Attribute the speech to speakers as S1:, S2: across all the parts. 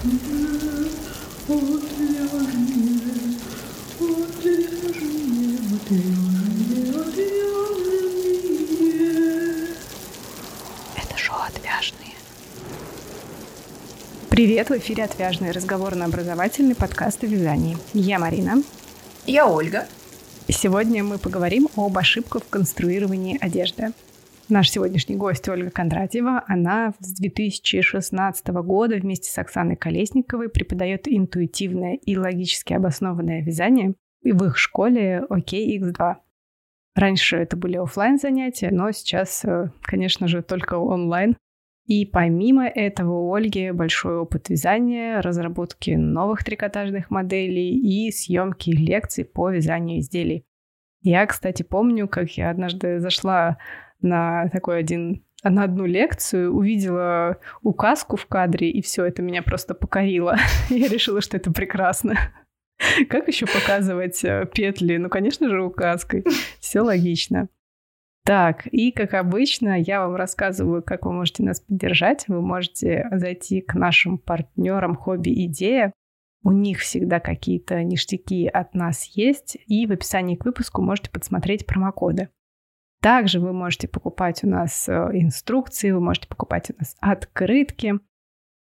S1: Это шоу «Отвяжные». Привет, в эфире «Отвяжные» разговорно-образовательный подкаст о вязании. Я Марина.
S2: Я Ольга.
S1: Сегодня мы поговорим об ошибках в конструировании одежды. Наш сегодняшний гость Ольга Кондратьева. Она с 2016 года вместе с Оксаной Колесниковой преподает интуитивное и логически обоснованное вязание в их школе OKX2. Раньше это были офлайн занятия, но сейчас, э, конечно же, только онлайн. И помимо этого у Ольги большой опыт вязания, разработки новых трикотажных моделей и съемки лекций по вязанию изделий. Я, кстати, помню, как я однажды зашла на такой один на одну лекцию, увидела указку в кадре, и все это меня просто покорило. Я решила, что это прекрасно. Как еще показывать э, петли? Ну, конечно же, указкой. Все логично. Так, и как обычно, я вам рассказываю, как вы можете нас поддержать. Вы можете зайти к нашим партнерам Хобби Идея. У них всегда какие-то ништяки от нас есть. И в описании к выпуску можете подсмотреть промокоды. Также вы можете покупать у нас э, инструкции, вы можете покупать у нас открытки.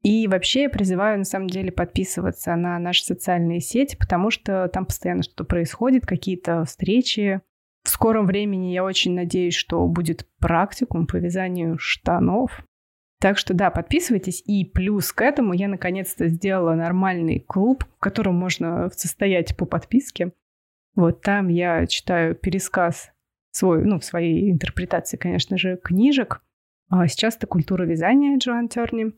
S1: И вообще я призываю, на самом деле, подписываться на наши социальные сети, потому что там постоянно что-то происходит, какие-то встречи. В скором времени я очень надеюсь, что будет практикум по вязанию штанов. Так что да, подписывайтесь. И плюс к этому я наконец-то сделала нормальный клуб, в котором можно состоять по подписке. Вот там я читаю пересказ свой, ну, в своей интерпретации, конечно же, книжек. А сейчас это «Культура вязания» Джоан Терни.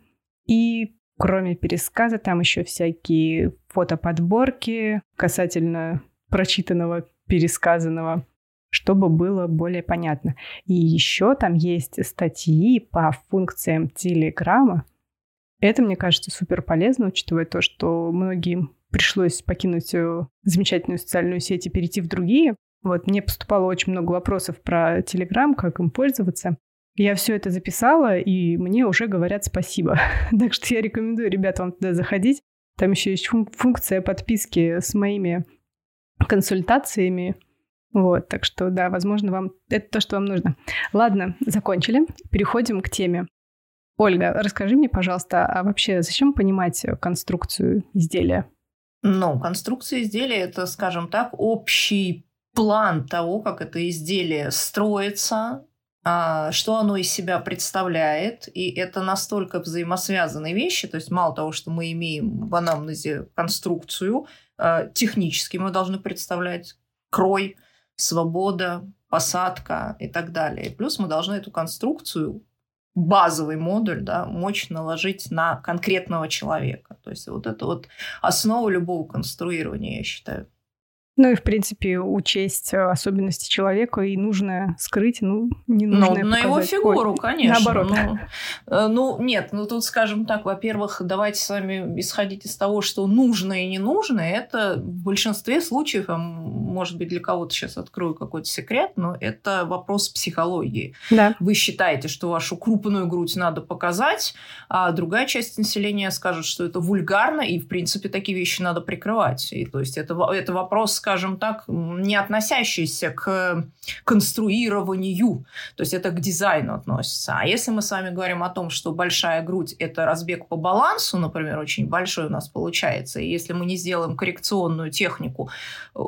S1: И кроме пересказа, там еще всякие фотоподборки касательно прочитанного, пересказанного, чтобы было более понятно. И еще там есть статьи по функциям Телеграма. Это, мне кажется, супер полезно, учитывая то, что многим пришлось покинуть э, замечательную социальную сеть и перейти в другие. Вот мне поступало очень много вопросов про Телеграм, как им пользоваться. Я все это записала, и мне уже говорят спасибо. так что я рекомендую ребятам туда заходить. Там еще есть функция подписки с моими консультациями. Вот, так что, да, возможно, вам это то, что вам нужно. Ладно, закончили. Переходим к теме. Ольга, расскажи мне, пожалуйста, а вообще зачем понимать конструкцию изделия?
S2: Ну, конструкция изделия – это, скажем так, общий план того, как это изделие строится, а, что оно из себя представляет. И это настолько взаимосвязанные вещи. То есть мало того, что мы имеем в анамнезе конструкцию, а, технически мы должны представлять крой, свобода, посадка и так далее. Плюс мы должны эту конструкцию базовый модуль, да, мочь наложить на конкретного человека. То есть вот это вот основа любого конструирования, я считаю.
S1: Ну и, в принципе, учесть э, особенности человека и нужно скрыть, ну, не нужно
S2: Ну, на его фигуру, Ой, конечно. Наоборот. Ну, э, ну, нет, ну тут, скажем так, во-первых, давайте с вами исходить из того, что нужно и не нужно. Это в большинстве случаев, может быть, для кого-то сейчас открою какой-то секрет, но это вопрос психологии.
S1: Да.
S2: Вы считаете, что вашу крупную грудь надо показать, а другая часть населения скажет, что это вульгарно, и, в принципе, такие вещи надо прикрывать. И, то есть это, это вопрос скажем так, не относящийся к конструированию. То есть это к дизайну относится. А если мы с вами говорим о том, что большая грудь – это разбег по балансу, например, очень большой у нас получается, и если мы не сделаем коррекционную технику э,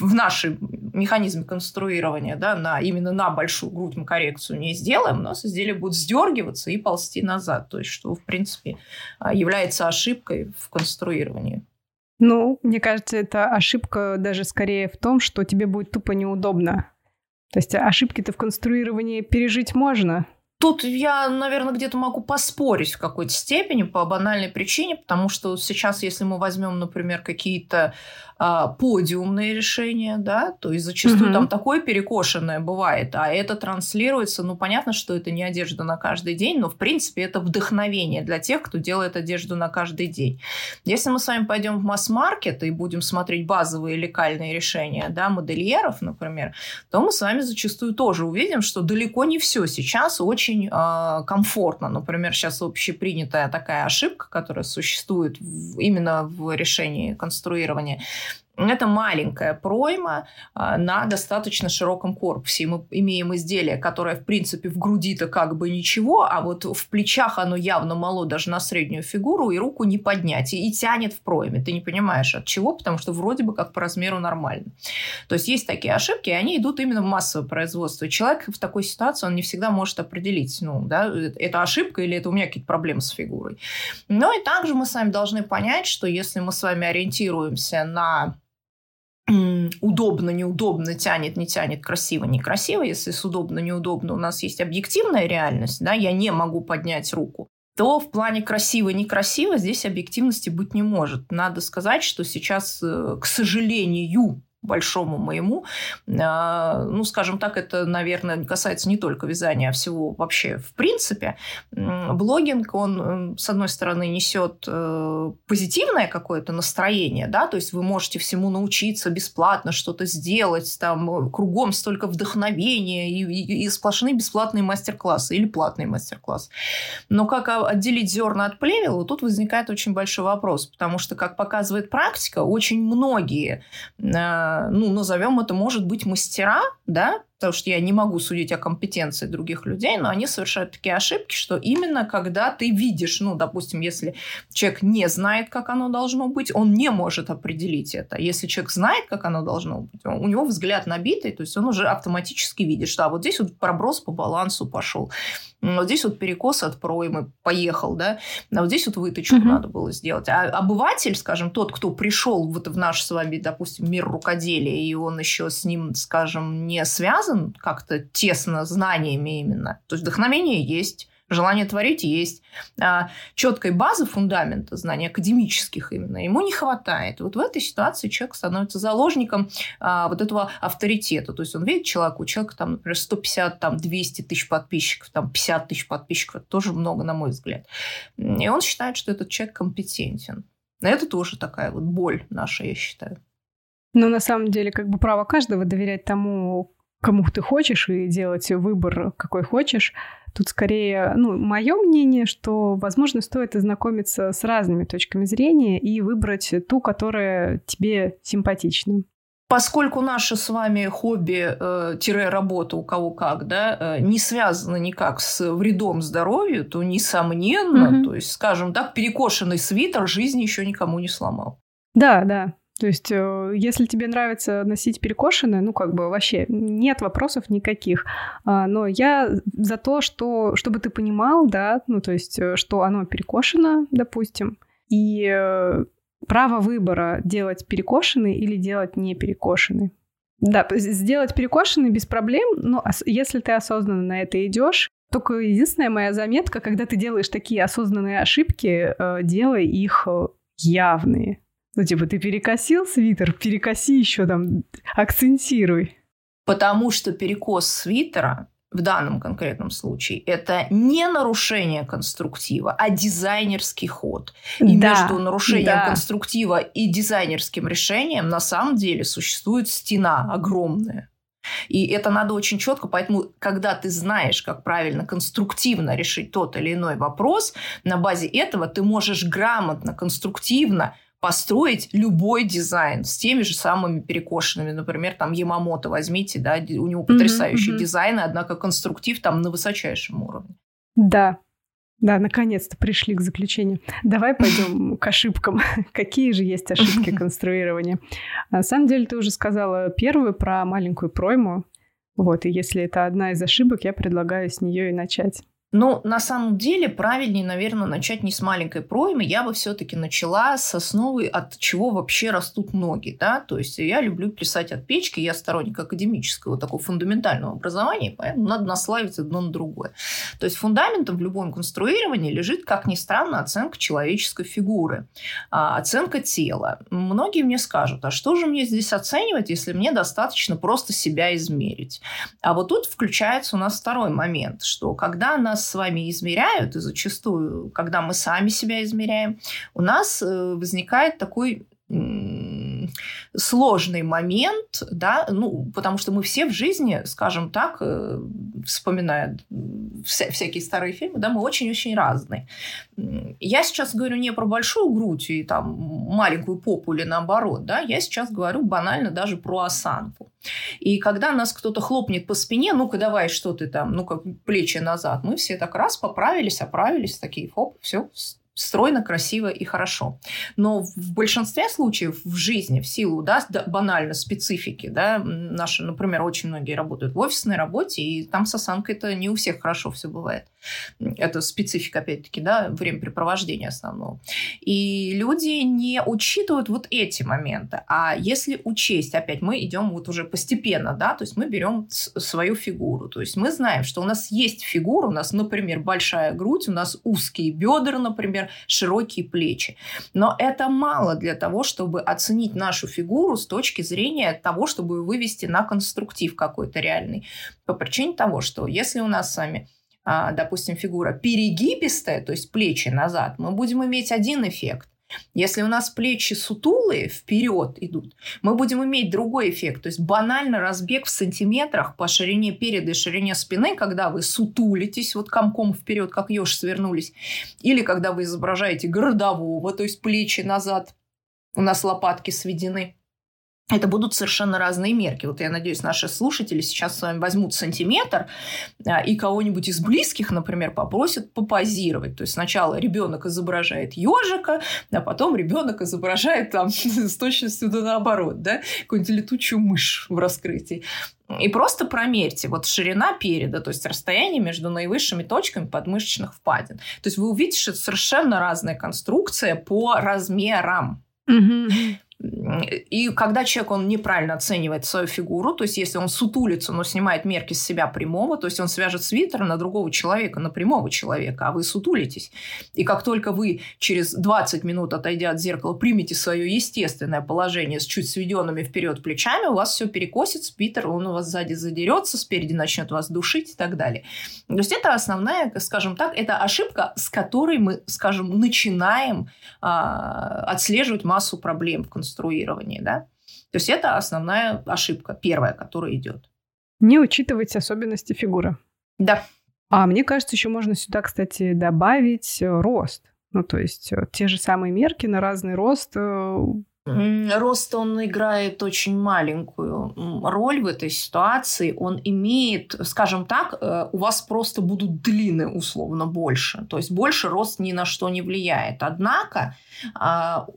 S2: в нашем механизме конструирования, да, на, именно на большую грудь мы коррекцию не сделаем, у нас изделие будет сдергиваться и ползти назад. То есть, что, в принципе, а, является ошибкой в конструировании.
S1: Ну, мне кажется, это ошибка даже скорее в том, что тебе будет тупо неудобно. То есть ошибки-то в конструировании пережить можно.
S2: Тут я, наверное, где-то могу поспорить в какой-то степени по банальной причине, потому что сейчас, если мы возьмем, например, какие-то а, подиумные решения, да, то есть зачастую угу. там такое перекошенное бывает, а это транслируется, ну, понятно, что это не одежда на каждый день, но, в принципе, это вдохновение для тех, кто делает одежду на каждый день. Если мы с вами пойдем в масс-маркет и будем смотреть базовые лекальные решения, да, модельеров, например, то мы с вами зачастую тоже увидим, что далеко не все сейчас очень э, комфортно. Например, сейчас общепринятая такая ошибка, которая существует в, именно в решении конструирования, это маленькая пройма а, на достаточно широком корпусе. Мы имеем изделие, которое, в принципе, в груди-то как бы ничего, а вот в плечах оно явно мало даже на среднюю фигуру, и руку не поднять, и, и тянет в пройме. Ты не понимаешь от чего, потому что вроде бы как по размеру нормально. То есть есть такие ошибки, и они идут именно в массовое производство. Человек в такой ситуации, он не всегда может определить, ну, да, это ошибка или это у меня какие-то проблемы с фигурой. Но и также мы с вами должны понять, что если мы с вами ориентируемся на удобно, неудобно, тянет, не тянет, красиво, некрасиво, если с удобно, неудобно у нас есть объективная реальность, да, я не могу поднять руку, то в плане красиво, некрасиво здесь объективности быть не может. Надо сказать, что сейчас, э, к сожалению, большому моему. А, ну, скажем так, это, наверное, касается не только вязания, а всего вообще в принципе. Блогинг, он, с одной стороны, несет э, позитивное какое-то настроение, да, то есть вы можете всему научиться бесплатно что-то сделать, там кругом столько вдохновения и, и, и сплошные бесплатные мастер-классы или платные мастер-классы. Но как отделить зерна от плевела, тут возникает очень большой вопрос, потому что, как показывает практика, очень многие э, ну, назовем это, может быть, мастера, да, потому что я не могу судить о компетенции других людей, но они совершают такие ошибки, что именно когда ты видишь, ну, допустим, если человек не знает, как оно должно быть, он не может определить это. Если человек знает, как оно должно быть, у него взгляд набитый, то есть он уже автоматически видит, что а вот здесь вот проброс по балансу пошел, вот здесь вот перекос от проймы поехал, да, а вот здесь вот выточку угу. надо было сделать. А обыватель, скажем, тот, кто пришел вот в наш с вами, допустим, мир рукоделия, и он еще с ним, скажем, не связан, связан как-то тесно знаниями именно. То есть вдохновение есть, желание творить есть. А четкой базы фундамента знаний, академических именно, ему не хватает. Вот в этой ситуации человек становится заложником а, вот этого авторитета. То есть он видит человека, у человека там, например, 150, там, 200 тысяч подписчиков, там, 50 тысяч подписчиков. Это тоже много, на мой взгляд. И он считает, что этот человек компетентен. Это тоже такая вот боль наша, я считаю.
S1: Но на самом деле, как бы право каждого доверять тому, кому ты хочешь и делать выбор, какой хочешь. Тут скорее, ну, мое мнение, что, возможно, стоит ознакомиться с разными точками зрения и выбрать ту, которая тебе симпатична.
S2: Поскольку наше с вами хобби-работа, э, у кого как, да, э, не связано никак с вредом здоровью, то, несомненно, угу. то есть, скажем так, перекошенный свитер жизни еще никому не сломал.
S1: Да, да. То есть, э, если тебе нравится носить перекошенное, ну, как бы вообще нет вопросов никаких. А, но я за то, что, чтобы ты понимал, да, ну, то есть, э, что оно перекошено, допустим, и э, право выбора делать перекошенный или делать не перекошенный. Да, сделать перекошенный без проблем, но если ты осознанно на это идешь, только единственная моя заметка, когда ты делаешь такие осознанные ошибки, делай их явные. Ну, типа, ты перекосил свитер, перекоси еще там, акцентируй.
S2: Потому что перекос свитера в данном конкретном случае это не нарушение конструктива, а дизайнерский ход. И да, между нарушением да. конструктива и дизайнерским решением на самом деле существует стена огромная. И это надо очень четко, поэтому, когда ты знаешь, как правильно конструктивно решить тот или иной вопрос, на базе этого ты можешь грамотно, конструктивно построить любой дизайн с теми же самыми перекошенными. Например, там Ямамото возьмите, да, у него потрясающий mm-hmm. дизайн, однако конструктив там на высочайшем уровне.
S1: Да, да, наконец-то пришли к заключению. Давай пойдем к ошибкам. Какие же есть ошибки конструирования? На самом деле, ты уже сказала первую про маленькую пройму. Вот, и если это одна из ошибок, я предлагаю с нее и начать.
S2: Но на самом деле правильнее, наверное, начать не с маленькой проймы. Я бы все-таки начала с основы, от чего вообще растут ноги. Да? То есть я люблю плясать от печки, я сторонник академического такого фундаментального образования, поэтому надо наслаивать одно на другое. То есть фундаментом в любом конструировании лежит, как ни странно, оценка человеческой фигуры, а, оценка тела. Многие мне скажут, а что же мне здесь оценивать, если мне достаточно просто себя измерить? А вот тут включается у нас второй момент, что когда нас нас с вами измеряют, и зачастую, когда мы сами себя измеряем, у нас э, возникает такой сложный момент, да, ну, потому что мы все в жизни, скажем так, э, вспоминая вся, всякие старые фильмы, да, мы очень-очень разные. Я сейчас говорю не про большую грудь и там маленькую попу или наоборот, да, я сейчас говорю банально даже про осанку. И когда нас кто-то хлопнет по спине, ну-ка давай, что ты там, ну-ка плечи назад, мы все так раз поправились, оправились, такие, хоп, все, стройно, красиво и хорошо. Но в большинстве случаев в жизни, в силу да, банально специфики, да, наши, например, очень многие работают в офисной работе, и там с осанкой это не у всех хорошо все бывает. Это специфика, опять-таки, да, времяпрепровождения основного. И люди не учитывают вот эти моменты. А если учесть, опять мы идем вот уже постепенно, да, то есть мы берем свою фигуру. То есть мы знаем, что у нас есть фигура, у нас, например, большая грудь, у нас узкие бедра, например, широкие плечи. Но это мало для того, чтобы оценить нашу фигуру с точки зрения того, чтобы вывести на конструктив какой-то реальный. По причине того, что если у нас с вами а, допустим, фигура перегибистая, то есть плечи назад, мы будем иметь один эффект. Если у нас плечи сутулые, вперед идут, мы будем иметь другой эффект. То есть банально разбег в сантиметрах по ширине переда и ширине спины, когда вы сутулитесь вот комком вперед, как еж свернулись, или когда вы изображаете городового, то есть плечи назад, у нас лопатки сведены это будут совершенно разные мерки. Вот я надеюсь, наши слушатели сейчас с вами возьмут сантиметр а, и кого-нибудь из близких, например, попросят попозировать. То есть сначала ребенок изображает ежика, а потом ребенок изображает там с точностью да наоборот, да, какую-нибудь летучую мышь в раскрытии. И просто промерьте вот ширина переда, то есть расстояние между наивысшими точками подмышечных впадин. То есть вы увидите, что это совершенно разная конструкция по размерам. Угу. И когда человек, он неправильно оценивает свою фигуру, то есть если он сутулится, но снимает мерки с себя прямого, то есть он свяжет свитер на другого человека, на прямого человека, а вы сутулитесь. И как только вы через 20 минут, отойдя от зеркала, примете свое естественное положение с чуть сведенными вперед плечами, у вас все перекосит, свитер, он у вас сзади задерется, спереди начнет вас душить и так далее. То есть это основная, скажем так, это ошибка, с которой мы, скажем, начинаем а, отслеживать массу проблем в конструкции конструировании, да. То есть это основная ошибка, первая, которая идет.
S1: Не учитывать особенности фигуры.
S2: Да.
S1: А мне кажется, еще можно сюда, кстати, добавить э, рост. Ну, то есть э, те же самые мерки на разный рост э,
S2: Рост он играет очень маленькую роль в этой ситуации. Он имеет, скажем так, у вас просто будут длины условно больше. То есть больше рост ни на что не влияет. Однако а,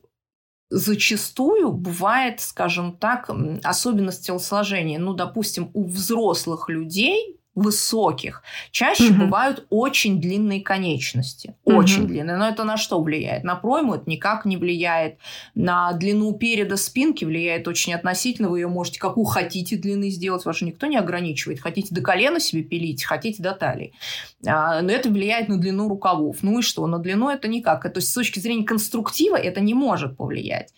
S2: зачастую бывает, скажем так, особенность телосложения. Ну, допустим, у взрослых людей высоких, чаще угу. бывают очень длинные конечности. Очень угу. длинные. Но это на что влияет? На пройму это никак не влияет. На длину переда спинки влияет очень относительно. Вы ее можете какую хотите длины сделать. Вас же никто не ограничивает. Хотите до колена себе пилить, хотите до талии. А, но это влияет на длину рукавов. Ну и что? На длину это никак. То есть с точки зрения конструктива это не может повлиять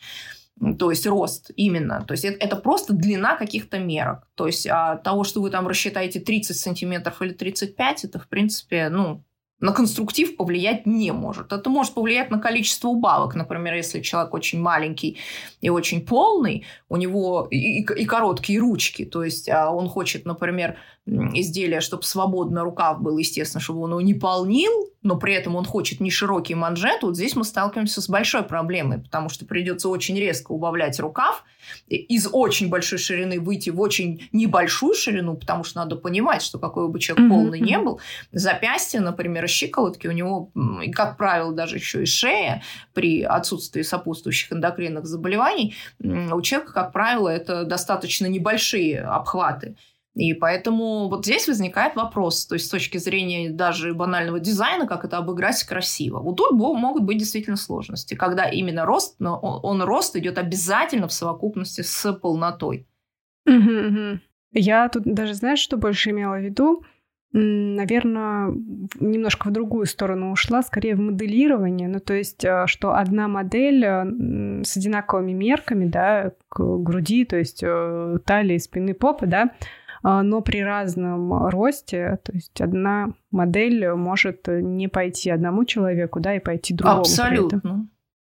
S2: то есть рост именно. То есть это, это просто длина каких-то мерок. То есть от того, что вы там рассчитаете 30 сантиметров или 35, это, в принципе, ну, на конструктив повлиять не может. Это может повлиять на количество убавок. Например, если человек очень маленький и очень полный, у него и, и короткие ручки, то есть а он хочет, например, изделие, чтобы свободно рукав был, естественно, чтобы он его не полнил, но при этом он хочет не широкий манжет, вот здесь мы сталкиваемся с большой проблемой, потому что придется очень резко убавлять рукав, из очень большой ширины выйти в очень небольшую ширину, потому что надо понимать, что какой бы человек полный mm-hmm. не был, запястье, например, щиколотки у него, как правило, даже еще и шея при отсутствии сопутствующих эндокринных заболеваний, у человека, как правило, это достаточно небольшие обхваты. И поэтому вот здесь возникает вопрос, то есть с точки зрения даже банального дизайна, как это обыграть красиво. Вот тут могут быть действительно сложности, когда именно рост, но он, он рост идет обязательно в совокупности с полнотой.
S1: Я тут даже, знаешь, что больше имела в виду? Наверное, немножко в другую сторону ушла, скорее в моделирование. Ну, то есть, э, что одна модель э, с одинаковыми мерками, да, к груди, то есть э, талии, спины, попы, да, но при разном росте, то есть одна модель может не пойти одному человеку, да, и пойти другому.
S2: Абсолютно.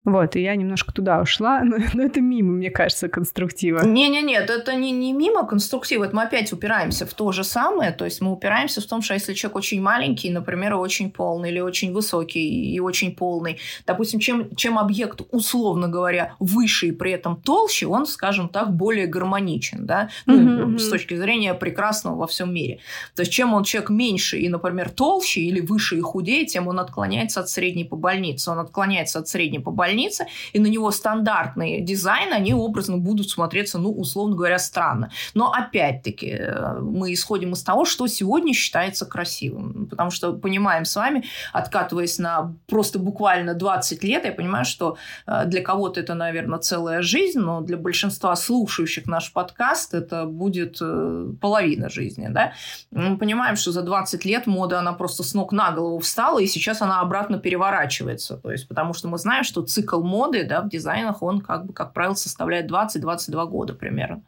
S1: Вот, и я немножко туда ушла, но, но это мимо, мне кажется, конструктива.
S2: Не-не-нет, это не, не мимо конструктива, это мы опять упираемся в то же самое, то есть мы упираемся в том, что если человек очень маленький, например, очень полный, или очень высокий и очень полный, допустим, чем, чем объект, условно говоря, выше и при этом толще, он, скажем так, более гармоничен, да, ну, mm-hmm. с точки зрения прекрасного во всем мире. То есть чем он человек меньше и, например, толще или выше и худее, тем он отклоняется от средней по больнице, он отклоняется от средней по больнице, больницы, и на него стандартные дизайны, они образно будут смотреться, ну, условно говоря, странно. Но опять-таки э, мы исходим из того, что сегодня считается красивым. Потому что понимаем с вами, откатываясь на просто буквально 20 лет, я понимаю, что э, для кого-то это, наверное, целая жизнь, но для большинства слушающих наш подкаст это будет э, половина жизни. Да? Мы понимаем, что за 20 лет мода, она просто с ног на голову встала, и сейчас она обратно переворачивается. То есть, потому что мы знаем, что цикл моды да, в дизайнах, он, как бы, как правило, составляет 20-22 года примерно.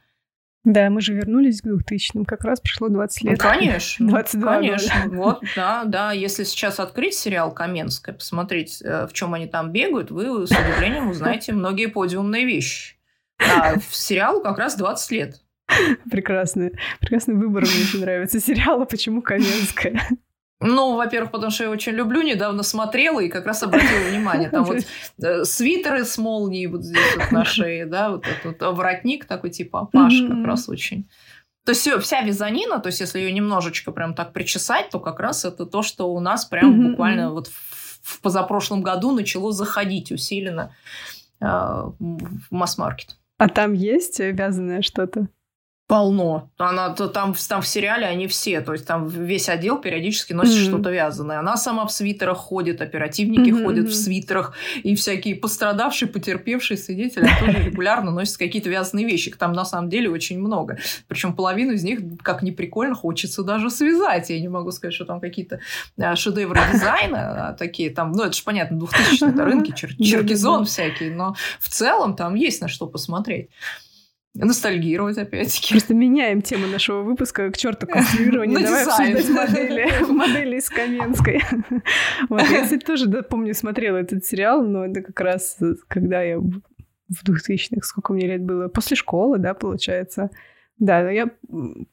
S1: Да, мы же вернулись к 2000-м, как раз прошло 20 лет.
S2: Ну, конечно. 22 Конечно. Года. Вот, да, да. Если сейчас открыть сериал «Каменская», посмотреть, э, в чем они там бегают, вы с удивлением узнаете многие подиумные вещи. А в сериалу как раз 20 лет.
S1: Прекрасный, прекрасный выбор, мне очень нравится сериала «Почему Каменская?».
S2: Ну, во-первых, потому что я очень люблю, недавно смотрела и как раз обратила внимание. Там вот э, свитеры с молнией вот здесь вот на шее, да, вот этот вот воротник такой типа Паш как раз очень. То есть вся вязанина, то есть если ее немножечко прям так причесать, то как раз это то, что у нас прям буквально вот в позапрошлом году начало заходить усиленно э, в масс-маркет.
S1: А там есть вязаное что-то?
S2: Полно. Она там, там в сериале они все, то есть там весь отдел периодически носит mm-hmm. что-то вязаное. Она сама в свитерах ходит, оперативники mm-hmm. ходят в свитерах, и всякие пострадавшие, потерпевшие свидетели тоже регулярно носят какие-то вязаные вещи. Там на самом деле очень много. Причем половину из них, как ни прикольно, хочется даже связать. Я не могу сказать, что там какие-то а, шедевры дизайна а, такие там, ну это же понятно, 2000 рынки, чер- черкизон всякий, но в целом там есть на что посмотреть. Ностальгировать опять-таки.
S1: Просто меняем тему нашего выпуска к черту конструирования. Давай обсуждать модели, модели из Каменской. Вот. Я, кстати, тоже да, помню, смотрела этот сериал, но это как раз когда я в 2000-х, сколько мне лет было, после школы, да, получается. Да, я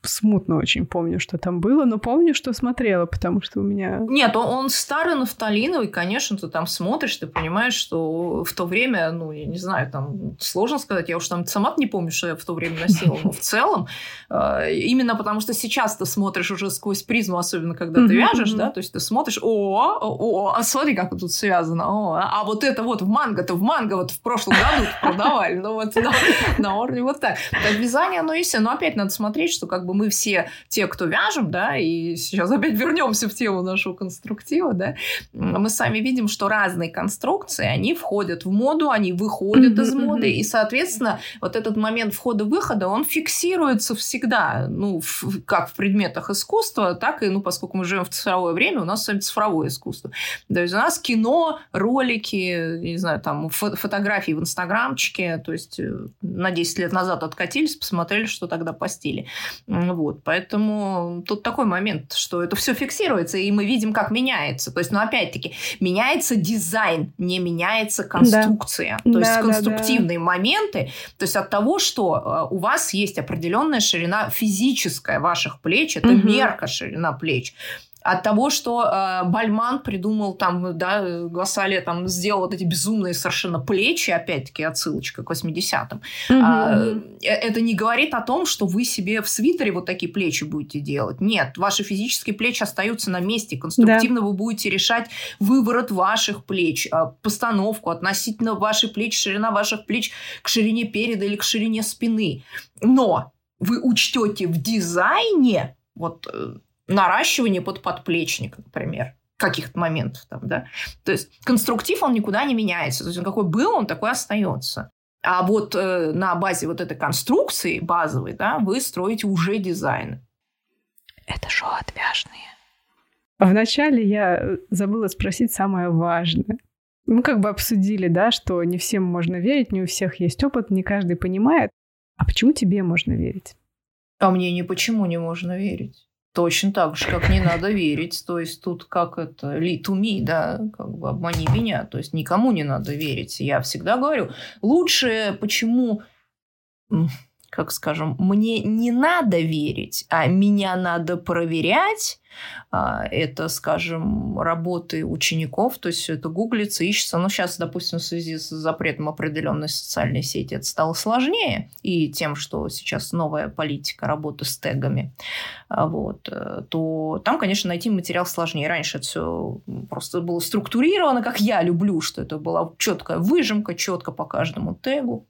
S1: смутно очень помню, что там было, но помню, что смотрела, потому что у меня...
S2: Нет, он, он старый нафталиновый, конечно, ты там смотришь, ты понимаешь, что в то время, ну, я не знаю, там сложно сказать, я уж там сама не помню, что я в то время носила, но в целом, э, именно потому что сейчас ты смотришь уже сквозь призму, особенно когда ты вяжешь, да, то есть ты смотришь, о, о, а смотри, как тут связано, о, а вот это вот в манго-то, в манго вот в прошлом году продавали, ну вот на, уровне вот так. Вязание, оно и все, но опять надо смотреть, что как бы мы все те, кто вяжем, да, и сейчас опять вернемся в тему нашего конструктива, да, мы сами видим, что разные конструкции, они входят в моду, они выходят mm-hmm, из моды, и, соответственно, вот этот момент входа-выхода, он фиксируется всегда, ну, в, как в предметах искусства, так и, ну, поскольку мы живем в цифровое время, у нас с вами цифровое искусство. То есть у нас кино, ролики, не знаю, там, фо- фотографии в инстаграмчике, то есть э, на 10 лет назад откатились, посмотрели, что тогда по стиле. Вот, поэтому тут такой момент, что это все фиксируется, и мы видим, как меняется. То есть, ну, опять-таки, меняется дизайн, не меняется конструкция. Да. То да, есть, конструктивные да, да. моменты, то есть, от того, что э, у вас есть определенная ширина физическая ваших плеч, это угу. мерка ширина плеч от того, что э, Бальман придумал там, да, Гвасалия там сделал вот эти безумные совершенно плечи, опять-таки отсылочка к 80-м. Mm-hmm. А, э, это не говорит о том, что вы себе в свитере вот такие плечи будете делать. Нет, ваши физические плечи остаются на месте. Конструктивно да. вы будете решать выворот ваших плеч, а, постановку относительно ваших плеч, ширина ваших плеч к ширине переда или к ширине спины. Но вы учтете в дизайне вот э, наращивание под подплечник, например каких-то моментов там, да. То есть конструктив, он никуда не меняется. То есть он какой был, он такой остается. А вот э, на базе вот этой конструкции базовой, да, вы строите уже дизайн.
S1: Это шоу отвяжные. Вначале я забыла спросить самое важное. Мы как бы обсудили, да, что не всем можно верить, не у всех есть опыт, не каждый понимает. А почему тебе можно верить?
S2: А мне ни почему не можно верить. Точно так же, как не надо верить. То есть тут как это, ли to me, да, как бы обмани меня. То есть никому не надо верить. Я всегда говорю, лучше почему как скажем, мне не надо верить, а меня надо проверять. А, это, скажем, работы учеников, то есть все это гуглится, ищется. Но сейчас, допустим, в связи с запретом определенной социальной сети это стало сложнее, и тем, что сейчас новая политика работы с тегами, а, вот, э, то там, конечно, найти материал сложнее. Раньше это все просто было структурировано, как я люблю, что это была четкая выжимка, четко по каждому тегу.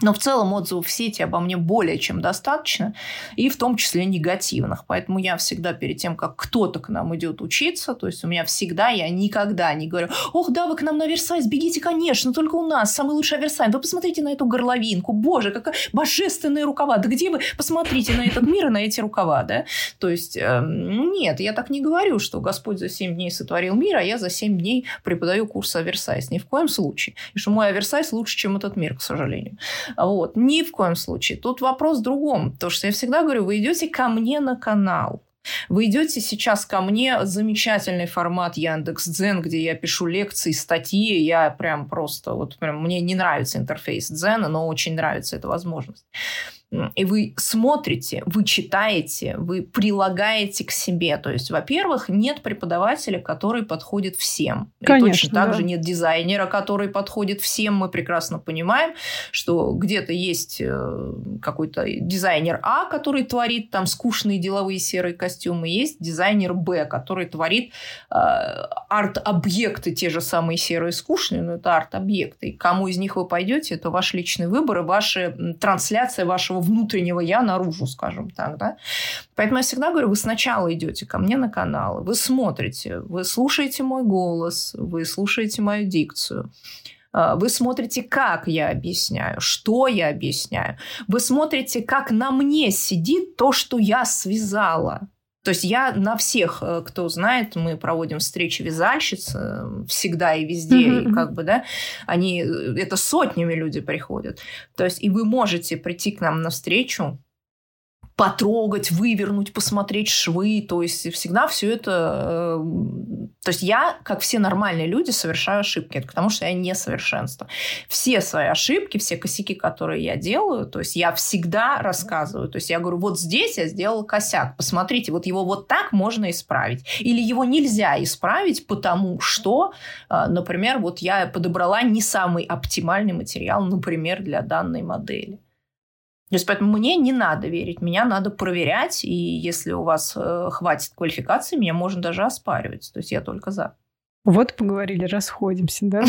S2: Но в целом отзывов в сети обо мне более чем достаточно, и в том числе негативных. Поэтому я всегда перед тем, как кто-то к нам идет учиться, то есть у меня всегда, я никогда не говорю, ох, да, вы к нам на Версайз, бегите, конечно, только у нас самый лучший Версайз. Вы посмотрите на эту горловинку, боже, какая божественные рукава. Да где вы? Посмотрите на этот мир и на эти рукава, да? То есть, э, нет, я так не говорю, что Господь за 7 дней сотворил мир, а я за 7 дней преподаю курс Аверсайз. Ни в коем случае. И что мой Аверсайз лучше, чем этот мир, к сожалению. Вот. Ни в коем случае. Тут вопрос в другом. То, что я всегда говорю, вы идете ко мне на канал. Вы идете сейчас ко мне, замечательный формат Яндекс Дзен, где я пишу лекции, статьи, я прям просто, вот прям, мне не нравится интерфейс Дзена, но очень нравится эта возможность и вы смотрите, вы читаете, вы прилагаете к себе. То есть, во-первых, нет преподавателя, который подходит всем.
S1: Конечно,
S2: и точно так
S1: да.
S2: же нет дизайнера, который подходит всем. Мы прекрасно понимаем, что где-то есть э, какой-то дизайнер А, который творит там скучные деловые серые костюмы, есть дизайнер Б, который творит э, арт-объекты, те же самые серые скучные, но это арт-объекты. И кому из них вы пойдете, это ваш личный выбор и ваша трансляция вашего внутреннего я наружу, скажем так, да. Поэтому я всегда говорю, вы сначала идете ко мне на канал, вы смотрите, вы слушаете мой голос, вы слушаете мою дикцию, а, вы смотрите, как я объясняю, что я объясняю. Вы смотрите, как на мне сидит то, что я связала. То есть я на всех, э, кто знает, мы проводим встречи вязальщиц э, всегда и везде, mm-hmm. и как бы, да, они, э, это сотнями люди приходят. То есть и вы можете прийти к нам на встречу, потрогать, вывернуть, посмотреть швы. То есть всегда все это... Э, то есть я, как все нормальные люди, совершаю ошибки. Это потому что я несовершенство. Все свои ошибки, все косяки, которые я делаю, то есть я всегда рассказываю. То есть я говорю, вот здесь я сделал косяк. Посмотрите, вот его вот так можно исправить. Или его нельзя исправить, потому что, э, например, вот я подобрала не самый оптимальный материал, например, для данной модели. То есть поэтому мне не надо верить, меня надо проверять, и если у вас э, хватит квалификации, меня можно даже оспаривать. То есть я только за.
S1: Вот поговорили, расходимся, да,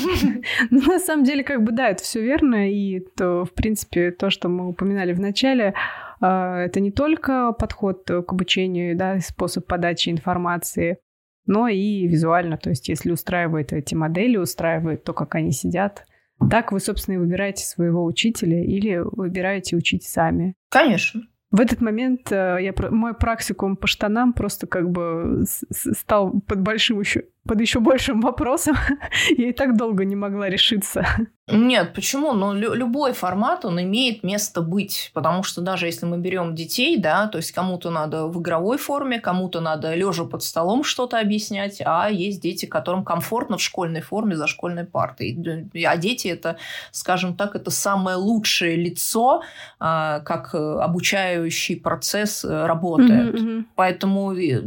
S1: Ну, на самом деле, как бы, да, это все верно, и то, в принципе, то, что мы упоминали в начале, а, это не только подход к обучению, да, способ подачи информации, но и визуально, то есть если устраивает эти модели, устраивает то, как они сидят, так вы, собственно, и выбираете своего учителя или выбираете учить сами.
S2: Конечно.
S1: В этот момент э, я, мой практикум по штанам просто как бы стал под большим еще под еще большим вопросом. я и так долго не могла решиться.
S2: Нет, почему? Ну, лю- любой формат, он имеет место быть. Потому что даже если мы берем детей, да, то есть кому-то надо в игровой форме, кому-то надо лежа под столом что-то объяснять, а есть дети, которым комфортно в школьной форме за школьной партой. А дети это, скажем так, это самое лучшее лицо, а, как обучающий процесс э, работает. Mm-hmm. Поэтому э,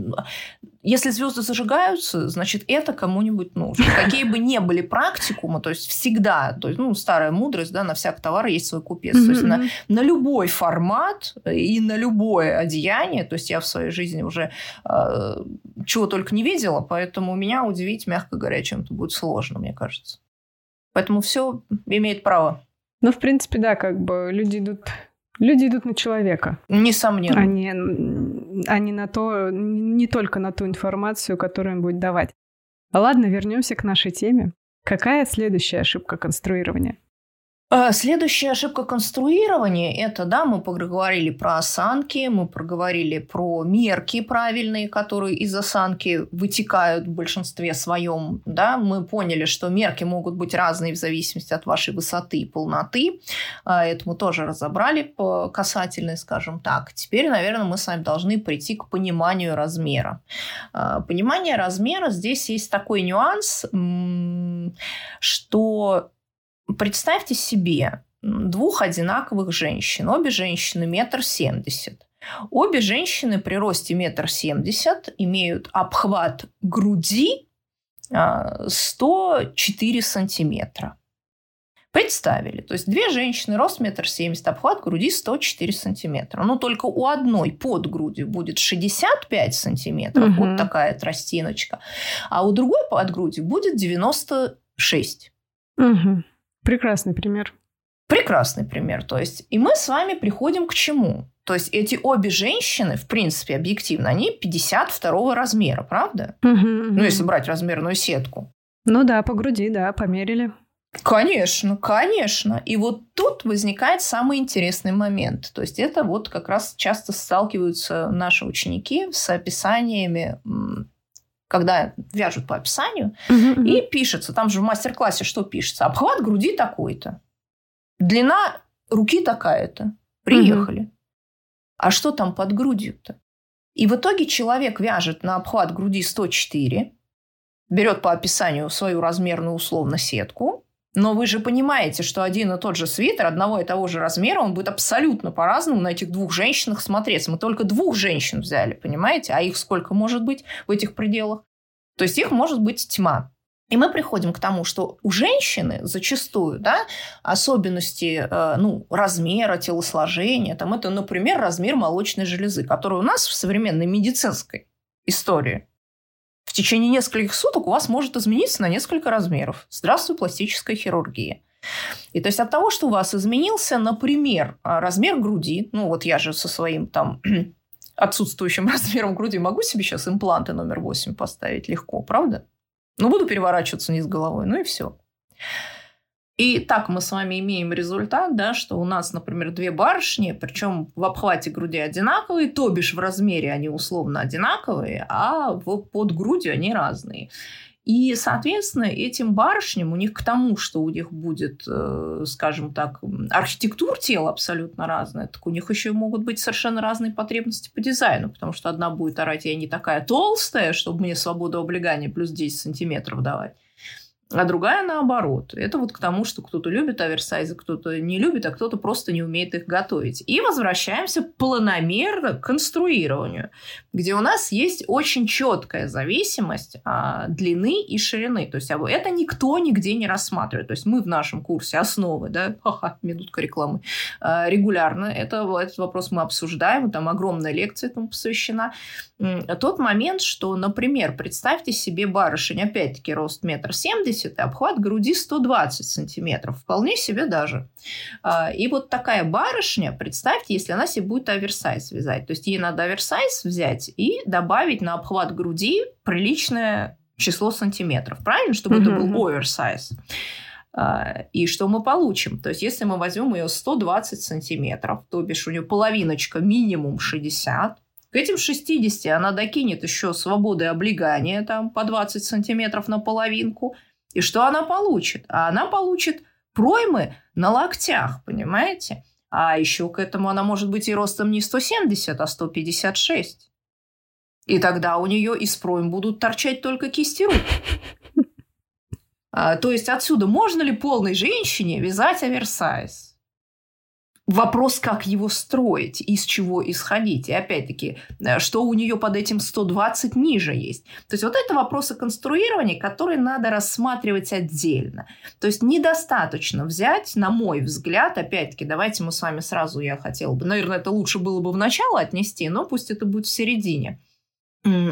S2: если звезды зажигаются, значит, это кому-нибудь нужно. Какие бы ни были практикумы, то есть всегда, то есть, ну, старая мудрость, да, на всяк товар есть свой купец. Mm-hmm. То есть на, на любой формат и на любое одеяние, то есть я в своей жизни уже э, чего только не видела, поэтому меня удивить, мягко говоря, чем-то будет сложно, мне кажется. Поэтому все имеет право.
S1: Ну, в принципе, да, как бы люди идут Люди идут на человека.
S2: Несомненно.
S1: Не, а не на то, не только на ту информацию, которую он будет давать. Ладно, вернемся к нашей теме. Какая следующая ошибка конструирования?
S2: А, следующая ошибка конструирования – это, да, мы поговорили про осанки, мы проговорили про мерки правильные, которые из осанки вытекают в большинстве своем, да, мы поняли, что мерки могут быть разные в зависимости от вашей высоты и полноты, а, это мы тоже разобрали по касательной, скажем так. Теперь, наверное, мы с вами должны прийти к пониманию размера. А, понимание размера здесь есть такой нюанс, что Представьте себе двух одинаковых женщин. Обе женщины метр семьдесят. Обе женщины при росте метр семьдесят имеют обхват груди 104 а, сантиметра. Представили. То есть две женщины, рост метр семьдесят, обхват груди 104 сантиметра. Но только у одной под грудью будет 65 сантиметров, угу. вот такая тростиночка, а у другой под грудью будет 96.
S1: Угу. Прекрасный пример.
S2: Прекрасный пример. То есть, и мы с вами приходим к чему? То есть, эти обе женщины, в принципе, объективно, они 52 размера, правда?
S1: Угу, угу.
S2: Ну, если брать размерную сетку.
S1: Ну да, по груди, да, померили.
S2: Конечно, конечно. И вот тут возникает самый интересный момент. То есть это вот как раз часто сталкиваются наши ученики с описаниями когда вяжут по описанию,
S1: угу,
S2: и пишется, там же в мастер-классе что пишется? Обхват груди такой-то, длина руки такая-то. Приехали. Угу. А что там под грудью-то? И в итоге человек вяжет на обхват груди 104, берет по описанию свою размерную условно сетку, но вы же понимаете, что один и тот же свитер одного и того же размера, он будет абсолютно по-разному на этих двух женщинах смотреться. Мы только двух женщин взяли, понимаете? А их сколько может быть в этих пределах? То есть их может быть тьма. И мы приходим к тому, что у женщины зачастую да, особенности э, ну, размера, телосложения, там, это, например, размер молочной железы, который у нас в современной медицинской истории течение нескольких суток у вас может измениться на несколько размеров. Здравствуй, пластическая хирургия. И то есть от того, что у вас изменился, например, а, размер груди, ну вот я же со своим там отсутствующим размером груди могу себе сейчас импланты номер 8 поставить легко, правда? Ну, буду переворачиваться вниз головой, ну и все. И так мы с вами имеем результат, да, что у нас, например, две барышни, причем в обхвате груди одинаковые, то бишь в размере они условно одинаковые, а в, под грудью они разные. И, соответственно, этим барышням, у них к тому, что у них будет, э, скажем так, архитектура тела абсолютно разная, так у них еще могут быть совершенно разные потребности по дизайну, потому что одна будет орать, я не такая толстая, чтобы мне свободу облегания плюс 10 сантиметров давать а другая наоборот. Это вот к тому, что кто-то любит оверсайзы, кто-то не любит, а кто-то просто не умеет их готовить. И возвращаемся планомерно к конструированию, где у нас есть очень четкая зависимость а, длины и ширины. То есть а это никто нигде не рассматривает. То есть мы в нашем курсе основы, да, ха-ха, минутка рекламы, а, регулярно это, этот вопрос мы обсуждаем, там огромная лекция этому посвящена. Тот момент, что, например, представьте себе барышень, опять-таки рост метр семьдесят, 70, обхват груди 120 сантиметров. Вполне себе даже. А, и вот такая барышня, представьте, если она себе будет оверсайз вязать. То есть ей надо оверсайз взять и добавить на обхват груди приличное число сантиметров. Правильно? Чтобы это был оверсайз. А, и что мы получим? То есть, если мы возьмем ее 120 сантиметров, то бишь у нее половиночка минимум 60, к этим 60 она докинет еще свободы облегания там по 20 сантиметров на половинку. И что она получит? А она получит проймы на локтях, понимаете? А еще к этому она может быть и ростом не 170, а 156. И тогда у нее из пройм будут торчать только кисти рук. А, то есть отсюда можно ли полной женщине вязать оверсайз? Вопрос, как его строить, из чего исходить. И опять-таки, э, что у нее под этим 120 ниже есть. То есть вот это вопросы конструирования, которые надо рассматривать отдельно. То есть недостаточно взять, на мой взгляд, опять-таки, давайте мы с вами сразу, я хотела бы, наверное, это лучше было бы в начало отнести, но пусть это будет в середине.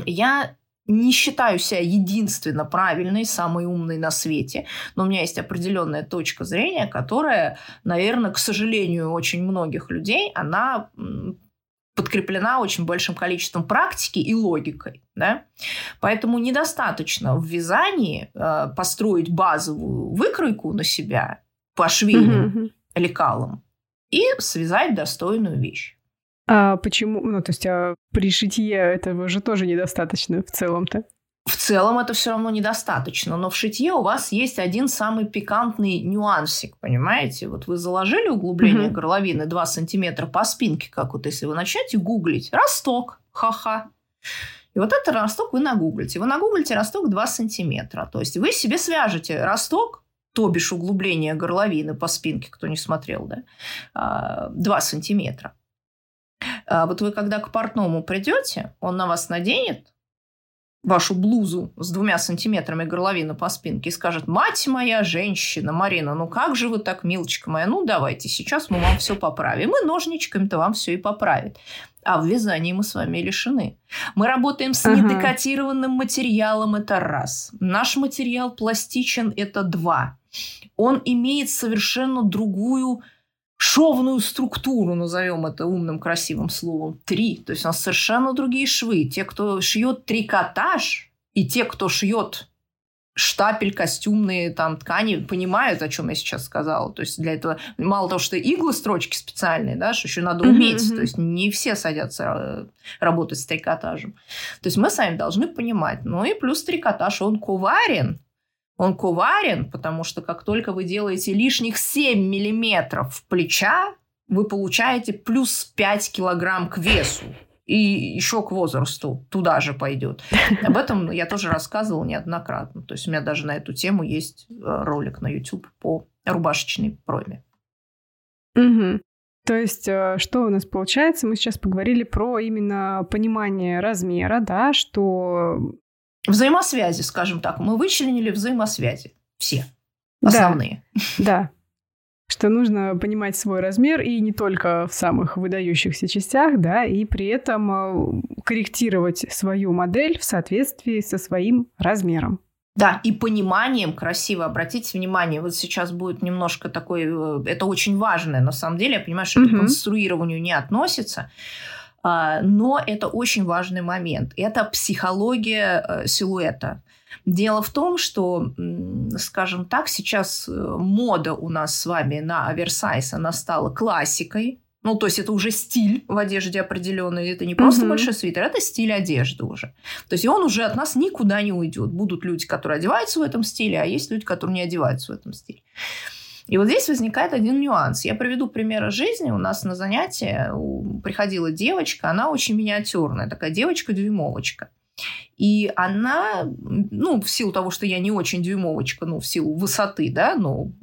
S2: Я не считаю себя единственно правильной, самой умной на свете, но у меня есть определенная точка зрения, которая, наверное, к сожалению, очень многих людей, она подкреплена очень большим количеством практики и логикой. Да? Поэтому недостаточно в вязании э, построить базовую выкройку на себя по швейным угу. лекалам и связать достойную вещь.
S1: А почему? Ну, то есть а при шитье этого же тоже недостаточно в целом-то?
S2: В целом это все равно недостаточно, но в шитье у вас есть один самый пикантный нюансик, понимаете? Вот вы заложили углубление mm-hmm. горловины 2 сантиметра по спинке, как вот если вы начнете гуглить, росток, ха-ха. И вот этот росток вы нагуглите. Вы нагуглите росток 2 сантиметра. То есть вы себе свяжете росток, то бишь углубление горловины по спинке, кто не смотрел, да, 2 а, сантиметра. А вот вы когда к портному придете, он на вас наденет вашу блузу с двумя сантиметрами горловины по спинке и скажет, мать моя женщина, Марина, ну как же вы так, милочка моя, ну давайте, сейчас мы вам все поправим. И ножничками-то вам все и поправит. А в вязании мы с вами лишены. Мы работаем с недекатированным материалом, это раз. Наш материал пластичен, это два. Он имеет совершенно другую шовную структуру, назовем это умным красивым словом, три. То есть у нас совершенно другие швы. Те, кто шьет трикотаж, и те, кто шьет штапель, костюмные там ткани, понимают, о чем я сейчас сказала. То есть для этого мало того, что иглы, строчки специальные, да, что еще надо уметь. Uh-huh. То есть не все садятся э, работать с трикотажем. То есть мы сами должны понимать. Ну и плюс трикотаж, он коварен. Он коварен, потому что как только вы делаете лишних 7 миллиметров плеча, вы получаете плюс 5 килограмм к весу. И еще к возрасту туда же пойдет. Об этом я тоже рассказывала неоднократно. То есть у меня даже на эту тему есть э, ролик на YouTube по рубашечной проме.
S1: Угу. То есть, э, что у нас получается? Мы сейчас поговорили про именно понимание размера, да, что
S2: Взаимосвязи, скажем так. Мы вычленили взаимосвязи. Все. Основные.
S1: Да. да. Что нужно понимать свой размер и не только в самых выдающихся частях, да, и при этом э, корректировать свою модель в соответствии со своим размером.
S2: Да, и пониманием красиво. Обратите внимание, вот сейчас будет немножко такой... Э, это очень важное, на самом деле. Я понимаю, что угу. это к конструированию не относится. А, но это очень важный момент. Это психология э, силуэта. Дело в том, что, скажем так, сейчас э, мода у нас с вами на оверсайз, она стала классикой. Ну, то есть это уже стиль в одежде определенный. Это не просто mm-hmm. большой свитер, это стиль одежды уже. То есть он уже от нас никуда не уйдет. Будут люди, которые одеваются в этом стиле, а есть люди, которые не одеваются в этом стиле. И вот здесь возникает один нюанс. Я приведу пример жизни. У нас на занятии приходила девочка, она очень миниатюрная, такая девочка-дюймовочка. И она, ну, в силу того, что я не очень дюймовочка, ну, в силу высоты, да, ну,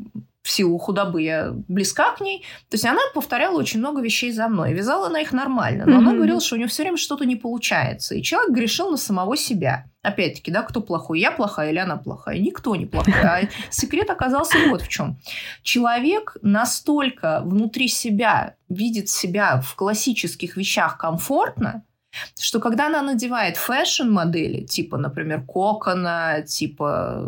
S2: в силу худобы я близка к ней. То есть она повторяла очень много вещей за мной. Вязала она их нормально, но mm-hmm. она говорила, что у нее все время что-то не получается. И человек грешил на самого себя. Опять-таки, да, кто плохой? Я плохая или она плохая? Никто не плохой. А секрет оказался вот в чем. Человек настолько внутри себя видит себя в классических вещах комфортно, что когда она надевает fashion -модели, типа, например, кокона, типа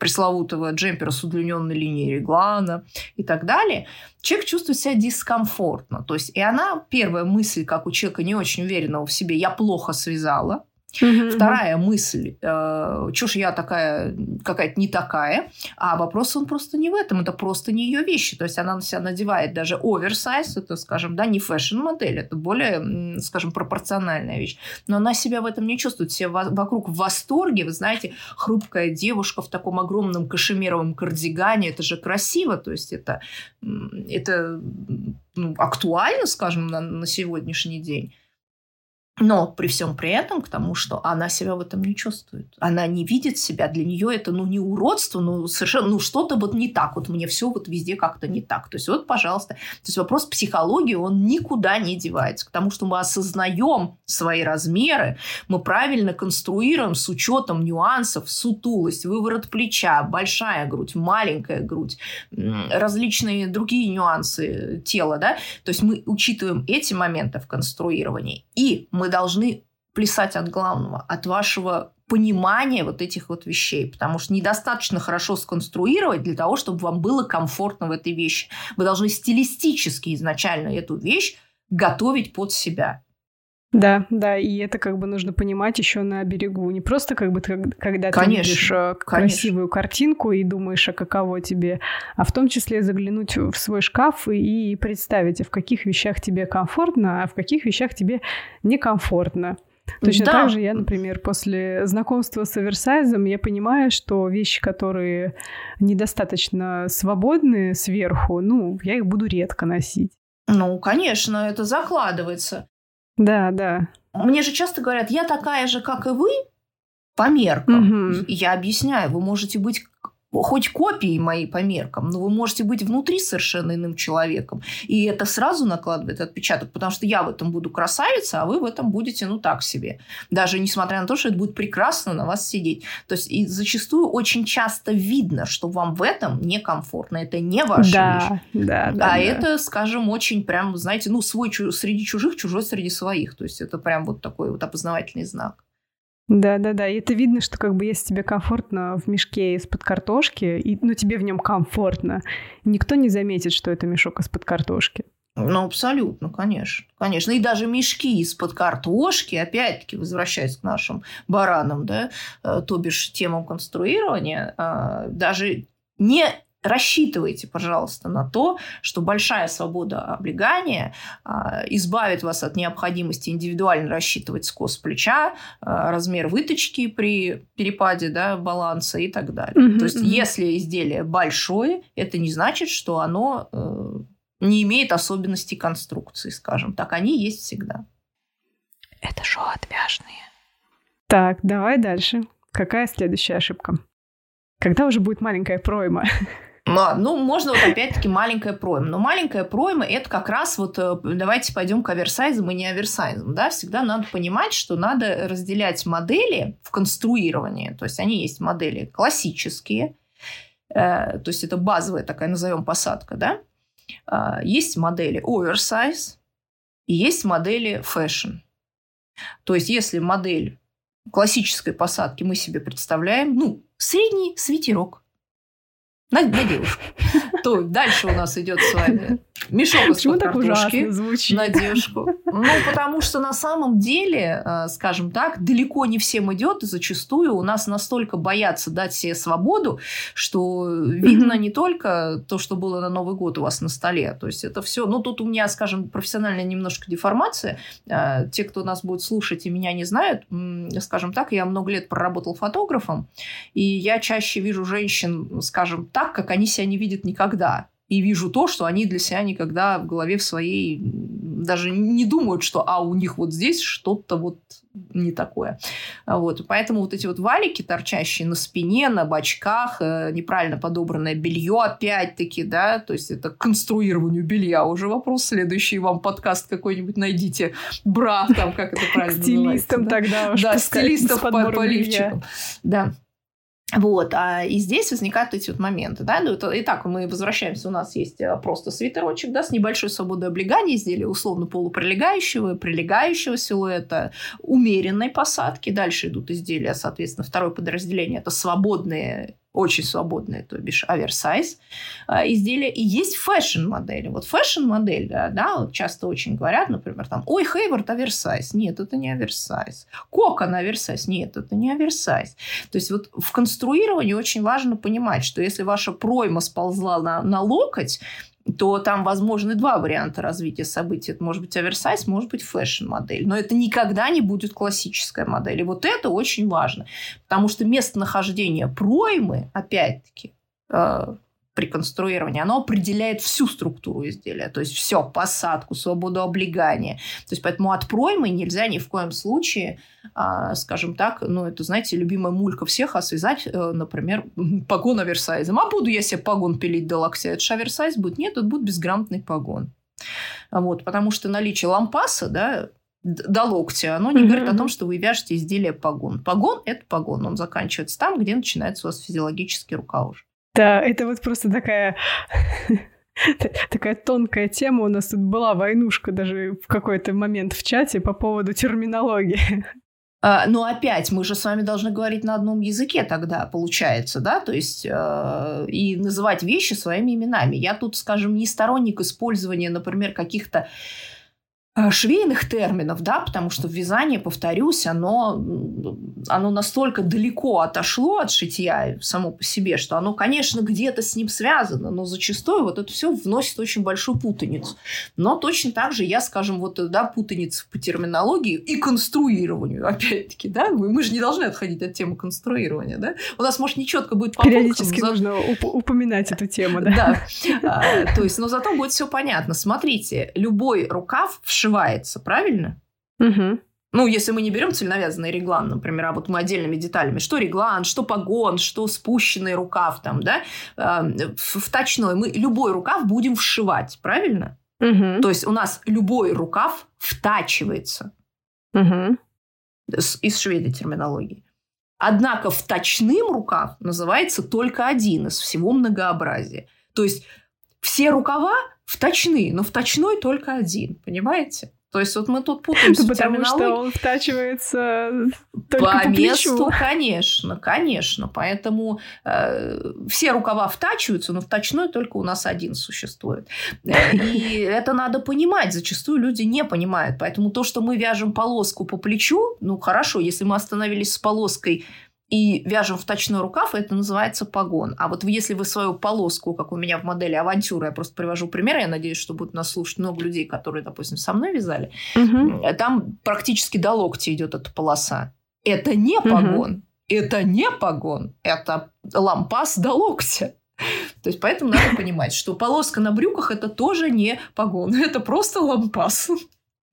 S2: пресловутого джемпера с удлиненной линией реглана и так далее, человек чувствует себя дискомфортно. То есть, и она, первая мысль, как у человека не очень уверенного в себе, я плохо связала, Угу, Вторая угу. мысль, э, ж я такая, какая-то не такая, а вопрос он просто не в этом, это просто не ее вещи, то есть она на себя надевает даже оверсайз, это, скажем, да, не fashion -модель, это более, скажем, пропорциональная вещь, но она себя в этом не чувствует, все вокруг в восторге, вы знаете, хрупкая девушка в таком огромном кашемировом кардигане, это же красиво, то есть это, это ну, актуально, скажем, на, на сегодняшний день. Но при всем при этом к тому, что она себя в этом не чувствует. Она не видит себя. Для нее это ну, не уродство, ну, совершенно, ну, что-то вот не так. Вот мне все вот везде как-то не так. То есть, вот, пожалуйста. То есть, вопрос психологии, он никуда не девается. К тому, что мы осознаем свои размеры, мы правильно конструируем с учетом нюансов, сутулость, выворот плеча, большая грудь, маленькая грудь, различные другие нюансы тела, да. То есть, мы учитываем эти моменты в конструировании. И мы должны плясать от главного, от вашего понимания вот этих вот вещей, потому что недостаточно хорошо сконструировать для того, чтобы вам было комфортно в этой вещи. Вы должны стилистически изначально эту вещь готовить под себя.
S1: Да, да, и это как бы нужно понимать еще на берегу. Не просто как бы когда ты видишь э, красивую конечно. картинку и думаешь, а каково тебе, а в том числе заглянуть в свой шкаф и представить, а в каких вещах тебе комфортно, а в каких вещах тебе некомфортно. Точно да. так же я, например, после знакомства с оверсайзом, я понимаю, что вещи, которые недостаточно свободны сверху, ну, я их буду редко носить.
S2: Ну, конечно, это закладывается.
S1: Да, да.
S2: Мне же часто говорят, я такая же, как и вы, по меркам. Угу. Я объясняю, вы можете быть хоть копией моей по меркам, но вы можете быть внутри совершенно иным человеком. И это сразу накладывает отпечаток, потому что я в этом буду красавица, а вы в этом будете, ну, так себе. Даже несмотря на то, что это будет прекрасно на вас сидеть. То есть и зачастую очень часто видно, что вам в этом некомфортно. Это не ваша
S1: да,
S2: вещь.
S1: Да, да,
S2: а
S1: да.
S2: это, скажем, очень прям, знаете, ну, свой среди чужих, чужой среди своих. То есть это прям вот такой вот опознавательный знак.
S1: Да, да, да. И это видно, что как бы если тебе комфортно в мешке из-под картошки, и, ну, тебе в нем комфортно, никто не заметит, что это мешок из-под картошки.
S2: Ну, абсолютно, конечно. Конечно. И даже мешки из-под картошки, опять-таки, возвращаясь к нашим баранам, да, э, то бишь темам конструирования, э, даже не рассчитывайте, пожалуйста, на то, что большая свобода облегания а, избавит вас от необходимости индивидуально рассчитывать скос плеча, а, размер выточки при перепаде да, баланса и так далее. Mm-hmm, То есть, mm-hmm. если изделие большое, это не значит, что оно э, не имеет особенностей конструкции, скажем так. Они есть всегда.
S1: Это шоу отвяжные. Так, давай дальше. Какая следующая ошибка? Когда уже будет маленькая пройма?
S2: Ну, можно вот опять-таки маленькая пройма. Но маленькая пройма – это как раз вот э, давайте пойдем к оверсайзам и не оверсайзам. Да? Всегда надо понимать, что надо разделять модели в конструировании. То есть они есть модели классические, э, то есть это базовая такая, назовем, посадка, да? Э, есть модели оверсайз и есть модели fashion. То есть если модель классической посадки мы себе представляем, ну, средний свитерок, на, на девушку. То дальше у нас идет с вами мешок из-под картошки на девушку. Ну, потому что на самом деле, э, скажем так, далеко не всем идет, и зачастую у нас настолько боятся дать себе свободу, что видно не только то, что было на Новый год у вас на столе. То есть это все. Ну, тут у меня, скажем, профессиональная немножко деформация. Э, те, кто нас будет слушать и меня не знают, скажем так, я много лет проработал фотографом, и я чаще вижу женщин, скажем так, как они себя не видят никогда и вижу то, что они для себя никогда в голове в своей даже не думают, что а у них вот здесь что-то вот не такое. Вот. Поэтому вот эти вот валики, торчащие на спине, на бочках, э, неправильно подобранное белье, опять-таки, да, то есть это к конструированию белья уже вопрос. Следующий вам подкаст какой-нибудь найдите. Бра, там, как это правильно
S1: Стилистом тогда.
S2: Да, стилистов по лифчикам. Да. Вот, а и здесь возникают эти вот моменты, да, ну, это, итак, мы возвращаемся, у нас есть э, просто свитерочек, да, с небольшой свободой облегания, изделия условно полуприлегающего, прилегающего силуэта, умеренной посадки, дальше идут изделия, соответственно, второе подразделение, это свободные очень свободные, то бишь оверсайз а, изделия. И есть fashion -модели. Вот fashion -модель, да, часто очень говорят, например, там, ой, Хейвард оверсайз. Нет, это не оверсайз. Кокон оверсайз. Нет, это не оверсайз. То есть вот в конструировании очень важно понимать, что если ваша пройма сползла на, на локоть, то там возможны два варианта развития событий. Это может быть оверсайз, может быть fashion -модель. Но это никогда не будет классическая модель. И вот это очень важно. Потому что местонахождение проймы, опять-таки, э, при конструировании, оно определяет всю структуру изделия. То есть все, посадку, свободу облегания. То есть поэтому от проймы нельзя ни в коем случае, а, скажем так, ну это, знаете, любимая мулька всех, а связать, э, например, погон оверсайзом. А буду я себе погон пилить до локтя. Это же оверсайз будет? Нет, это будет безграмотный погон. Вот, потому что наличие лампаса, да, до локтя, оно не mm-hmm. говорит о том, что вы вяжете изделие погон. Погон – это погон. Он заканчивается там, где начинается у вас физиологический рукав уже.
S1: Да, это вот просто такая такая тонкая тема. У нас тут была войнушка даже в какой-то момент в чате по поводу терминологии.
S2: А, но опять мы же с вами должны говорить на одном языке тогда, получается, да, то есть э, и называть вещи своими именами. Я тут, скажем, не сторонник использования, например, каких-то швейных терминов, да, потому что вязание, повторюсь, оно, оно настолько далеко отошло от шитья само по себе, что оно, конечно, где-то с ним связано, но зачастую вот это все вносит очень большую путаницу. Но точно так же я, скажем, вот, да, путаница по терминологии и конструированию, опять-таки, да, мы, мы же не должны отходить от темы конструирования, да, у нас, может, нечетко будет
S1: по Периодически пунктам, нужно уп- упоминать эту тему, да.
S2: Да, а, то есть, но зато будет все понятно. Смотрите, любой рукав в вшивается, правильно?
S1: Угу.
S2: Ну, если мы не берем цельновязанный реглан, например, а вот мы отдельными деталями, что реглан, что погон, что спущенный рукав там, да, э, в, точной, мы любой рукав будем вшивать, правильно?
S1: Угу.
S2: То есть у нас любой рукав втачивается.
S1: Угу.
S2: Из швейной терминологии. Однако вточным рукав называется только один из всего многообразия. То есть все рукава вточные, но вточной только один, понимаете? То есть вот мы тут путаемся
S1: Потому что он втачивается только по,
S2: по
S1: месту,
S2: плечу. конечно, конечно. Поэтому э, все рукава втачиваются, но вточной только у нас один существует. Э, и это надо понимать. Зачастую люди не понимают. Поэтому то, что мы вяжем полоску по плечу, ну хорошо, если мы остановились с полоской и вяжем в точной рукав, это называется погон. А вот если вы свою полоску, как у меня в модели авантюра, я просто привожу пример, я надеюсь, что будут нас слушать много людей, которые, допустим, со мной вязали,
S1: угу.
S2: там практически до локтя идет эта полоса. Это не погон, угу. это не погон, это лампас до локтя. То есть поэтому надо понимать, что полоска на брюках это тоже не погон, это просто лампас.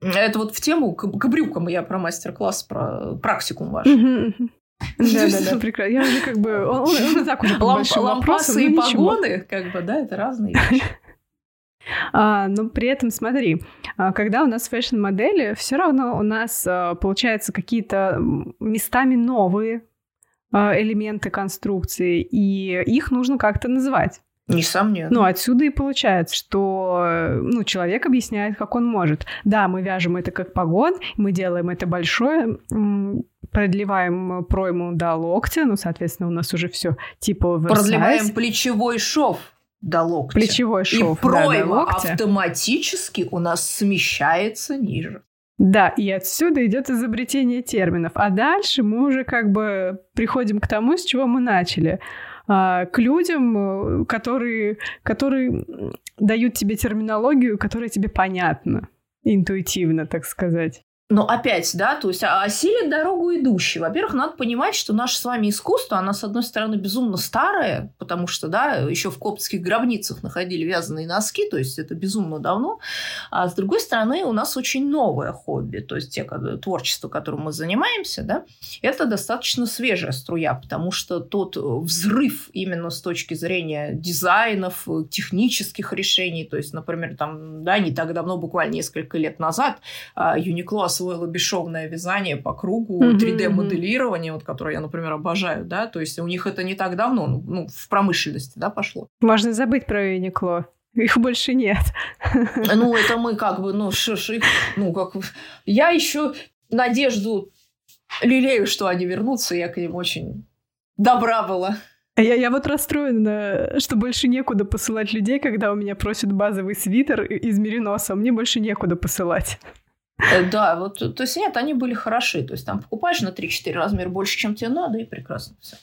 S2: Это вот в тему к, к брюкам я про мастер-класс, про практикум ваш.
S1: Угу. Да-да-да, прекрасно. Я уже как бы... Он, он, он так уже
S2: Ламп, Лампасы и погоны, как бы, да, это разные вещи.
S1: А, но при этом смотри, а, когда у нас фэшн-модели, все равно у нас а, получается какие-то местами новые а, элементы конструкции, и их нужно как-то называть.
S2: Несомненно.
S1: Ну, отсюда и получается, что ну, человек объясняет, как он может. Да, мы вяжем это как погон, мы делаем это большое, продлеваем пройму до локтя, ну, соответственно, у нас уже все типа
S2: Продлеваем плечевой шов до локтя.
S1: Плечевой шов,
S2: И пройма да, автоматически у нас смещается ниже.
S1: Да, и отсюда идет изобретение терминов. А дальше мы уже как бы приходим к тому, с чего мы начали. А, к людям, э, которые, которые дают тебе терминологию, которая тебе понятна интуитивно, так сказать.
S2: Но опять, да, то есть а, осилит дорогу идущий. Во-первых, надо понимать, что наше с вами искусство, оно, с одной стороны, безумно старое, потому что, да, еще в коптских гробницах находили вязаные носки, то есть это безумно давно. А с другой стороны, у нас очень новое хобби, то есть те, творчество, которым мы занимаемся, да, это достаточно свежая струя, потому что тот взрыв именно с точки зрения дизайнов, технических решений, то есть, например, там, да, не так давно, буквально несколько лет назад, Uniqlo освоила бесшовное вязание по кругу, mm-hmm, 3D-моделирование, вот, которое я, например, обожаю, да, то есть у них это не так давно, ну, ну в промышленности, да, пошло.
S1: Можно забыть про Юникло. Их больше нет.
S2: Ну, это мы как бы, ну, шиш, их, ну, как... Я еще надежду лелею, что они вернутся, я к ним очень добра была.
S1: Я, я вот расстроена, что больше некуда посылать людей, когда у меня просят базовый свитер из мериноса. Мне больше некуда посылать.
S2: Э, да, вот, то есть нет, они были хороши. То есть там покупаешь на 3-4 размера больше, чем тебе надо, и прекрасно все.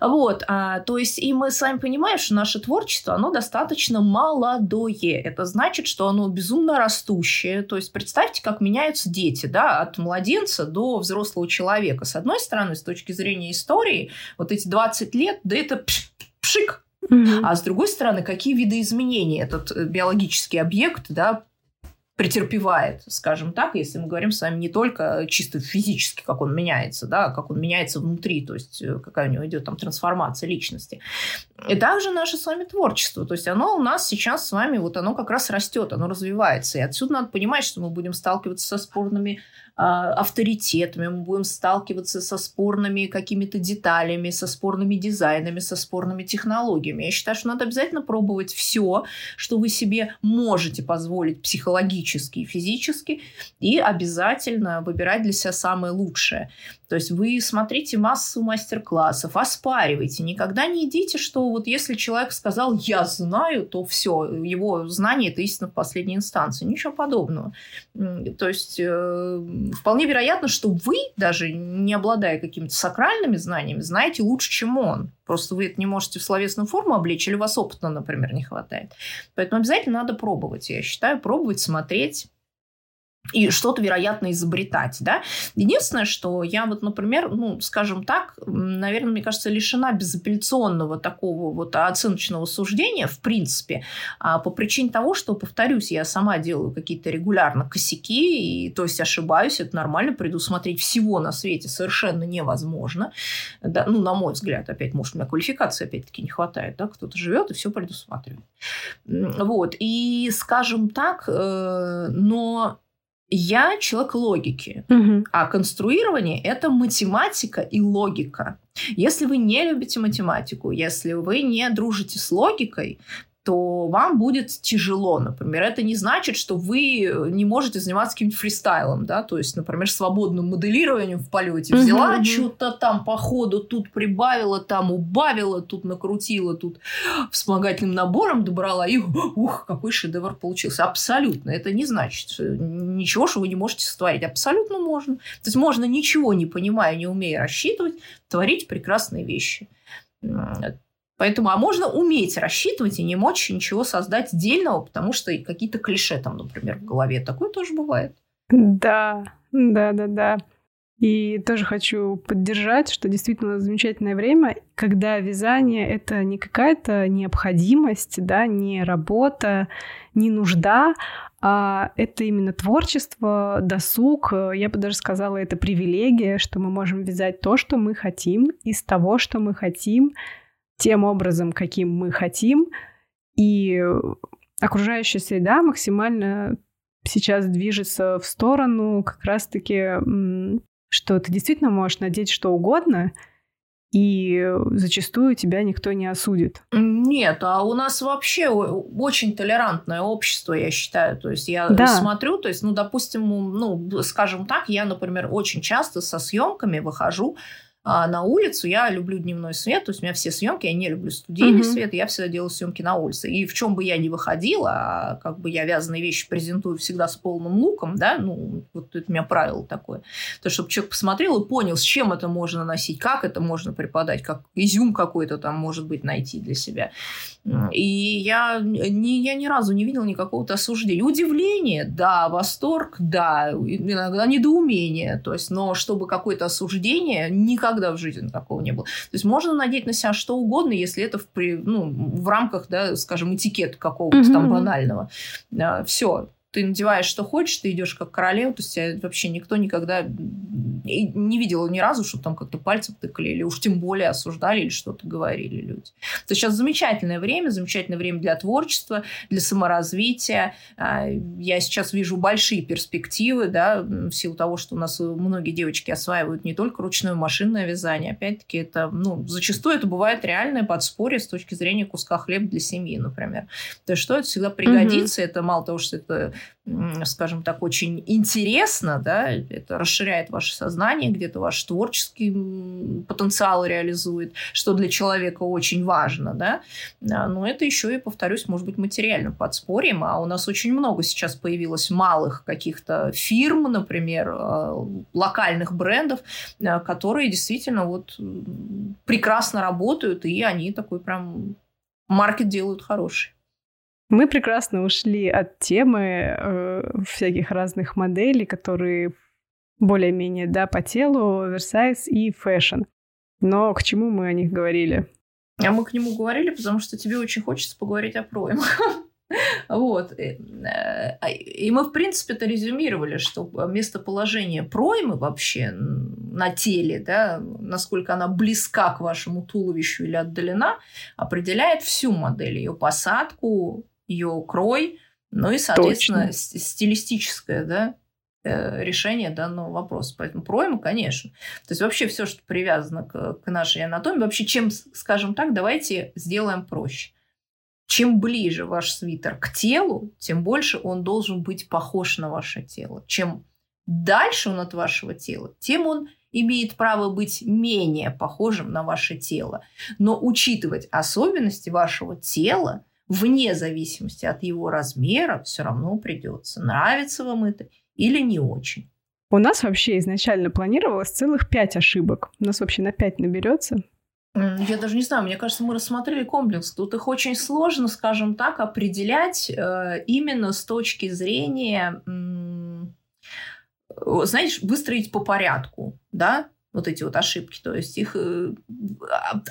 S2: Вот, а, то есть и мы с вами понимаем, что наше творчество, оно достаточно молодое. Это значит, что оно безумно растущее. То есть представьте, как меняются дети, да, от младенца до взрослого человека. С одной стороны, с точки зрения истории, вот эти 20 лет, да это пшик,
S1: Mm-hmm.
S2: А с другой стороны, какие виды изменений этот э, биологический объект да, претерпевает, скажем так, если мы говорим с вами не только чисто физически, как он меняется, да, как он меняется внутри, то есть э, какая у него идет там трансформация личности. И также наше с вами творчество, то есть оно у нас сейчас с вами, вот оно как раз растет, оно развивается. И отсюда надо понимать, что мы будем сталкиваться со спорными авторитетами, мы будем сталкиваться со спорными какими-то деталями, со спорными дизайнами, со спорными технологиями. Я считаю, что надо обязательно пробовать все, что вы себе можете позволить психологически и физически, и обязательно выбирать для себя самое лучшее. То есть вы смотрите массу мастер-классов, оспаривайте. Никогда не идите, что вот если человек сказал «я знаю», то все, его знание – это истина в последней инстанции. Ничего подобного. То есть э, вполне вероятно, что вы, даже не обладая какими-то сакральными знаниями, знаете лучше, чем он. Просто вы это не можете в словесную форму облечь, или у вас опыта, например, не хватает. Поэтому обязательно надо пробовать. Я считаю, пробовать, смотреть и что-то, вероятно, изобретать, да. Единственное, что я вот, например, ну, скажем так, наверное, мне кажется, лишена безапелляционного такого вот оценочного суждения, в принципе, а по причине того, что, повторюсь, я сама делаю какие-то регулярно косяки, и, то есть ошибаюсь, это нормально, предусмотреть всего на свете совершенно невозможно, да, ну, на мой взгляд, опять, может, у меня квалификации опять-таки не хватает, да, кто-то живет и все предусматривает. Вот, и, скажем так, э, но я человек логики, угу. а конструирование это математика и логика. Если вы не любите математику, если вы не дружите с логикой, то вам будет тяжело, например. Это не значит, что вы не можете заниматься каким-нибудь фристайлом, да, то есть, например, свободным моделированием в полете. Взяла uh-huh, что-то там по ходу, тут прибавила, там убавила, тут накрутила, тут вспомогательным набором добрала, и ух, какой шедевр получился. Абсолютно. Это не значит что ничего, что вы не можете сотворить. Абсолютно можно. То есть можно ничего не понимая, не умея рассчитывать, творить прекрасные вещи. Поэтому, а можно уметь рассчитывать и не мочь ничего создать дельного, потому что какие-то клише там, например, в голове. Такое тоже бывает.
S1: Да, да, да, да. И тоже хочу поддержать, что действительно замечательное время, когда вязание — это не какая-то необходимость, да, не работа, не нужда, а это именно творчество, досуг. Я бы даже сказала, это привилегия, что мы можем вязать то, что мы хотим, из того, что мы хотим, тем образом, каким мы хотим, и окружающая среда максимально сейчас движется в сторону как раз-таки, что ты действительно можешь надеть что угодно, и зачастую тебя никто не осудит.
S2: Нет, а у нас вообще очень толерантное общество, я считаю. То есть я да. смотрю, то есть, ну, допустим, ну, скажем так, я, например, очень часто со съемками выхожу а на улицу я люблю дневной свет, то есть у меня все съемки, я не люблю студийный mm-hmm. свет, я всегда делаю съемки на улице. И в чем бы я ни выходила, а как бы я вязаные вещи презентую всегда с полным луком, да, ну, вот это у меня правило такое. То, чтобы человек посмотрел и понял, с чем это можно носить, как это можно преподать, как изюм какой-то там может быть найти для себя. И я, не, я ни разу не видела никакого осуждения. Удивление, да, восторг, да, иногда недоумение. То есть, но чтобы какое-то осуждение, никогда в жизни такого не было. То есть, можно надеть на себя что угодно, если это в, ну, в рамках, да, скажем, этикета какого-то mm-hmm. там банального. Все, ты надеваешь, что хочешь, ты идешь как королева, то есть тебя вообще никто никогда не видел ни разу, что там как-то пальцем тыкали, или уж тем более осуждали, или что-то говорили люди. То есть сейчас замечательное время, замечательное время для творчества, для саморазвития. А, я сейчас вижу большие перспективы, да, в силу того, что у нас многие девочки осваивают не только ручное машинное вязание, опять-таки это, ну, зачастую это бывает реальное подспорье с точки зрения куска хлеба для семьи, например. То есть что это всегда пригодится, угу. это мало того, что это скажем так, очень интересно, да, это расширяет ваше сознание, где-то ваш творческий потенциал реализует, что для человека очень важно, да, но это еще и, повторюсь, может быть материальным подспорьем, а у нас очень много сейчас появилось малых каких-то фирм, например, э, локальных брендов, э, которые действительно вот прекрасно работают, и они такой прям market делают хороший.
S1: Мы прекрасно ушли от темы э, всяких разных моделей, которые более-менее, да, по телу, оверсайз и fashion. Но к чему мы о них говорили?
S2: А мы к нему говорили, потому что тебе очень хочется поговорить о проймах. Вот. Э, а, и мы, в принципе, это резюмировали, что местоположение проймы вообще на теле, да, насколько она близка к вашему туловищу или отдалена, определяет всю модель, ее посадку, ее крой, ну и, соответственно, Точно. стилистическое да, э, решение данного вопроса. Поэтому пройма, конечно. То есть вообще все, что привязано к, к нашей анатомии, вообще чем, скажем так, давайте сделаем проще. Чем ближе ваш свитер к телу, тем больше он должен быть похож на ваше тело. Чем дальше он от вашего тела, тем он имеет право быть менее похожим на ваше тело. Но учитывать особенности вашего тела вне зависимости от его размера все равно придется. Нравится вам это или не очень.
S1: У нас вообще изначально планировалось целых пять ошибок. У нас вообще на пять наберется.
S2: Я даже не знаю, мне кажется, мы рассмотрели комплекс. Тут их очень сложно, скажем так, определять э, именно с точки зрения, э, знаешь, выстроить по порядку, да, вот эти вот ошибки. То есть их э,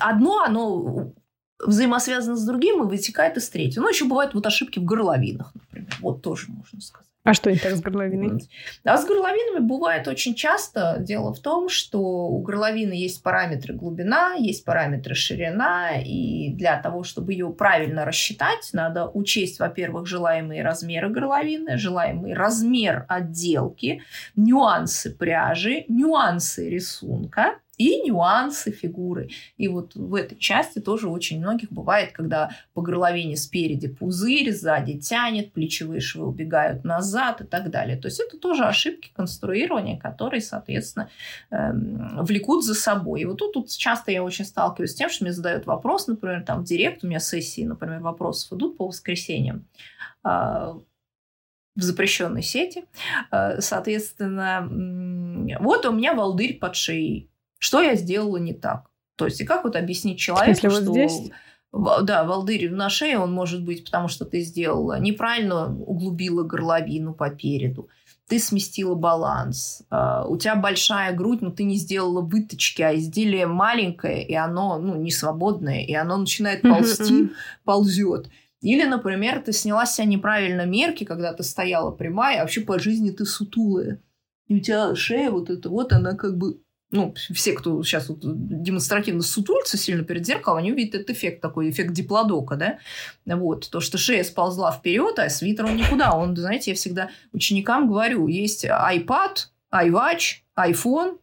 S2: одно, оно взаимосвязано с другим и вытекает из третьего. Ну, еще бывают вот ошибки в горловинах, например. Вот тоже можно сказать.
S1: А что не так с горловиной?
S2: А с горловинами бывает очень часто. Дело в том, что у горловины есть параметры глубина, есть параметры ширина, и для того, чтобы ее правильно рассчитать, надо учесть, во-первых, желаемые размеры горловины, желаемый размер отделки, нюансы пряжи, нюансы рисунка, и нюансы фигуры. И вот в этой части тоже очень многих бывает, когда по горловине спереди пузырь, сзади тянет, плечевые швы убегают назад и так далее. То есть это тоже ошибки конструирования, которые, соответственно, эм, влекут за собой. И вот тут, тут часто я очень сталкиваюсь с тем, что мне задают вопрос, например, там в директ, у меня сессии, например, вопросов идут по воскресеньям а, в запрещенной сети. Э, соответственно, вот у меня волдырь под шеей. Что я сделала не так? То есть, и как вот объяснить человеку,
S1: Если что... Вот здесь?
S2: Да, волдырь на шее он может быть, потому что ты сделала неправильно углубила горловину по переду, ты сместила баланс, а, у тебя большая грудь, но ты не сделала выточки, а изделие маленькое, и оно ну, не свободное, и оно начинает ползти, ползет. Или, например, ты сняла с себя неправильно мерки, когда ты стояла прямая, а вообще по жизни ты сутулая. И у тебя шея вот эта вот, она как бы ну, все, кто сейчас вот демонстративно сутулится сильно перед зеркалом, они увидят этот эффект такой, эффект диплодока, да, вот, то, что шея сползла вперед, а свитер он никуда, он, знаете, я всегда ученикам говорю, есть iPad, iWatch, iPhone,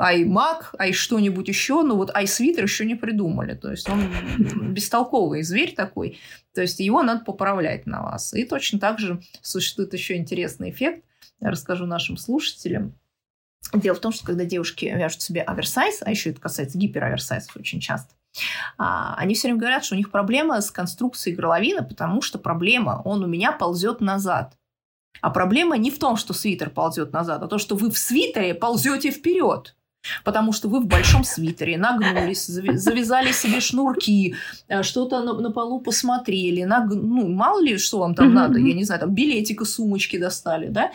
S2: iMac, ай что-нибудь еще, но вот iSвитер еще не придумали, то есть он бестолковый зверь такой, то есть его надо поправлять на вас. И точно так же существует еще интересный эффект, я расскажу нашим слушателям, Дело в том, что когда девушки вяжут себе оверсайз, а еще это касается гипероверсайзов очень часто, а, они все время говорят, что у них проблема с конструкцией горловины, потому что проблема, он у меня ползет назад. А проблема не в том, что свитер ползет назад, а то, что вы в свитере ползете вперед потому что вы в большом свитере нагнулись, завязали себе шнурки, э, что-то на, на полу посмотрели, наг... ну, мало ли, что вам там надо, я не знаю, там билетика, сумочки достали, да,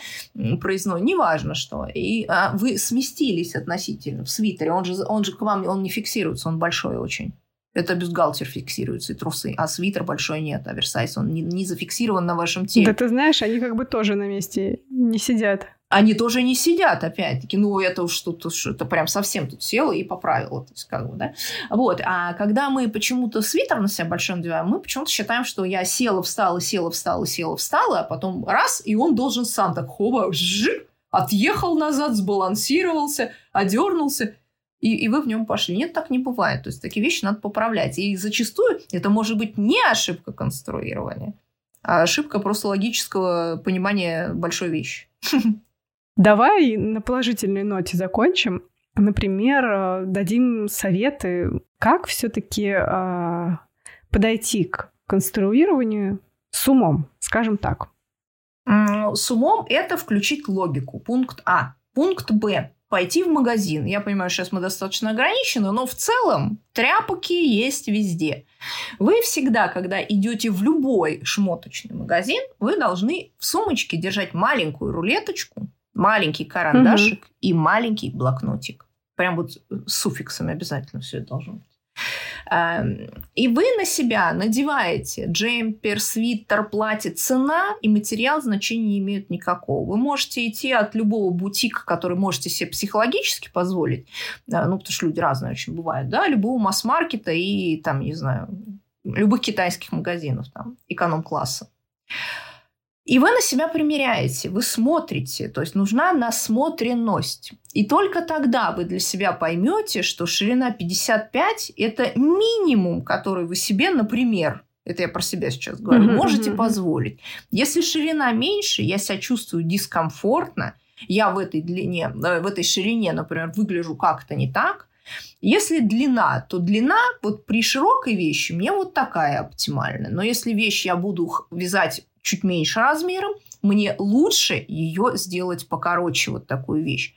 S2: проездной, неважно что. И а, вы сместились относительно в свитере, он же, он же к вам, он не фиксируется, он большой очень. Это бюстгальтер фиксируется и трусы, а свитер большой нет, оверсайз, он не, не зафиксирован на вашем теле.
S1: Да ты знаешь, они как бы тоже на месте не сидят
S2: они тоже не сидят, опять-таки, ну, это уж тут, уж, это прям совсем тут села и поправила, то есть, как бы, да. Вот, а когда мы почему-то свитер на себя большой надеваем, мы почему-то считаем, что я села, встала, села, встала, села, встала, а потом раз, и он должен сам так хоба, жжик, отъехал назад, сбалансировался, одернулся, и, и вы в нем пошли. Нет, так не бывает. То есть такие вещи надо поправлять. И зачастую это может быть не ошибка конструирования, а ошибка просто логического понимания большой вещи.
S1: Давай на положительной ноте закончим. Например, э, дадим советы, как все-таки э, подойти к конструированию с умом, скажем так.
S2: С умом это включить логику. Пункт А. Пункт Б. Пойти в магазин. Я понимаю, сейчас мы достаточно ограничены, но в целом тряпки есть везде. Вы всегда, когда идете в любой шмоточный магазин, вы должны в сумочке держать маленькую рулеточку, маленький карандашик угу. и маленький блокнотик. Прям вот с суффиксами обязательно все это должно быть. Эм, и вы на себя надеваете джемпер, свитер, платье, цена и материал значения не имеют никакого. Вы можете идти от любого бутика, который можете себе психологически позволить, э, ну, потому что люди разные очень бывают, да, любого масс-маркета и там, не знаю, любых китайских магазинов, там, эконом-класса. И вы на себя примеряете, вы смотрите, то есть нужна насмотренность. И только тогда вы для себя поймете, что ширина 55 – это минимум, который вы себе, например, это я про себя сейчас говорю, можете позволить. Если ширина меньше, я себя чувствую дискомфортно, я в этой длине, э, в этой ширине, например, выгляжу как-то не так, если длина, то длина вот при широкой вещи мне вот такая оптимальная. Но если вещь я буду вязать чуть меньше размером, мне лучше ее сделать покороче, вот такую вещь.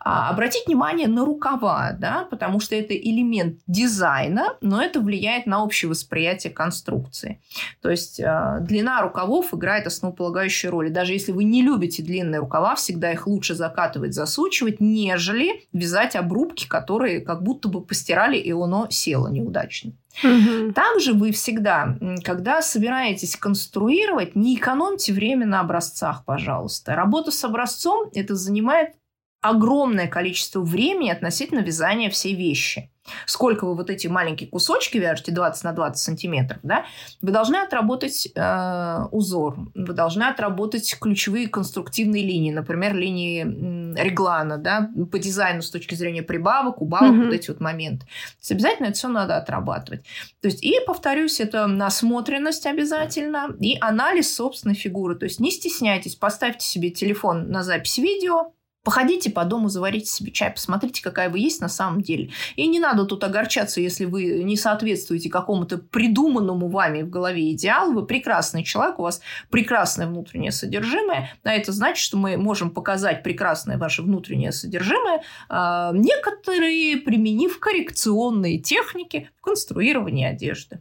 S2: А, обратить внимание на рукава, да, потому что это элемент дизайна, но это влияет на общее восприятие конструкции. То есть э, длина рукавов играет основополагающую роль. даже если вы не любите длинные рукава, всегда их лучше закатывать, засучивать, нежели вязать обрубки, которые как будто бы постирали, и оно село неудачно. Угу. Также вы всегда, когда собираетесь конструировать, не экономьте время на образцах, пожалуйста. Работа с образцом это занимает огромное количество времени относительно вязания всей вещи сколько вы вот эти маленькие кусочки вяжете, 20 на 20 сантиметров, да, вы должны отработать э, узор, вы должны отработать ключевые конструктивные линии, например, линии реглана, да, по дизайну с точки зрения прибавок, убавок, mm-hmm. вот эти вот моменты. То есть обязательно это все надо отрабатывать. То есть, и, повторюсь, это насмотренность обязательно и анализ собственной фигуры. То есть не стесняйтесь, поставьте себе телефон на запись видео, Походите по дому, заварите себе чай, посмотрите, какая вы есть на самом деле. И не надо тут огорчаться, если вы не соответствуете какому-то придуманному вами в голове идеалу. Вы прекрасный человек, у вас прекрасное внутреннее содержимое. А это значит, что мы можем показать прекрасное ваше внутреннее содержимое, а, некоторые применив коррекционные техники в конструировании одежды.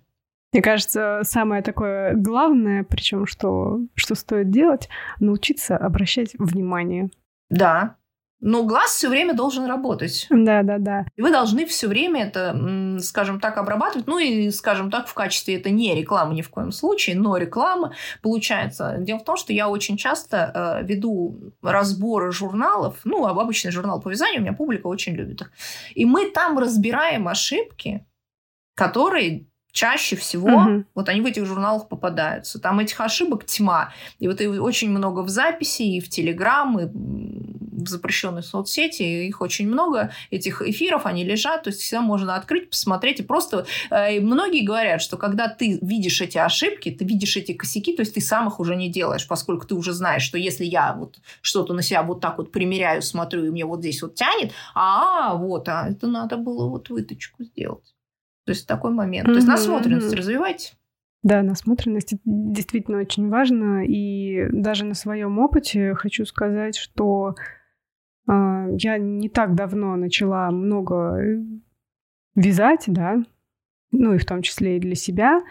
S1: Мне кажется, самое такое главное, причем что, что стоит делать, научиться обращать внимание
S2: да. Но глаз все время должен работать.
S1: Да, да, да.
S2: И вы должны все время это, скажем так, обрабатывать. Ну и, скажем так, в качестве это не реклама ни в коем случае, но реклама получается. Дело в том, что я очень часто э, веду разборы журналов, ну, обычный журнал по вязанию, у меня публика очень любит их. И мы там разбираем ошибки, которые чаще всего угу. вот они в этих журналах попадаются. Там этих ошибок тьма. И вот и очень много в записи, и в Телеграм, и в запрещенной соцсети. Их очень много, этих эфиров, они лежат. То есть всегда можно открыть, посмотреть. И просто э, многие говорят, что когда ты видишь эти ошибки, ты видишь эти косяки, то есть ты сам их уже не делаешь, поскольку ты уже знаешь, что если я вот что-то на себя вот так вот примеряю, смотрю, и мне вот здесь вот тянет, а, вот, а это надо было вот выточку сделать. То есть такой момент. Mm-hmm. То есть насмотренность mm-hmm. развивайте.
S1: Да, насмотренность действительно очень важно. И даже на своем опыте хочу сказать, что э, я не так давно начала много вязать, да, ну и в том числе и для себя.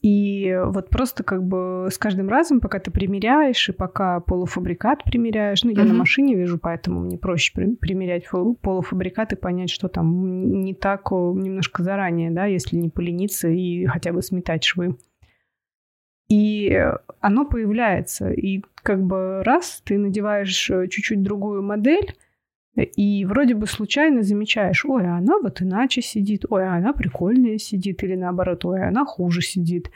S1: И вот просто как бы с каждым разом, пока ты примеряешь, и пока полуфабрикат примеряешь, ну, я mm-hmm. на машине вижу, поэтому мне проще примерять полуфабрикат и понять, что там не так немножко заранее, да, если не полениться и хотя бы сметать швы. И оно появляется, и как бы раз ты надеваешь э, чуть-чуть другую модель, и вроде бы случайно замечаешь, ой, а она вот иначе сидит, ой, а она прикольнее сидит, или наоборот, ой, а она хуже сидит.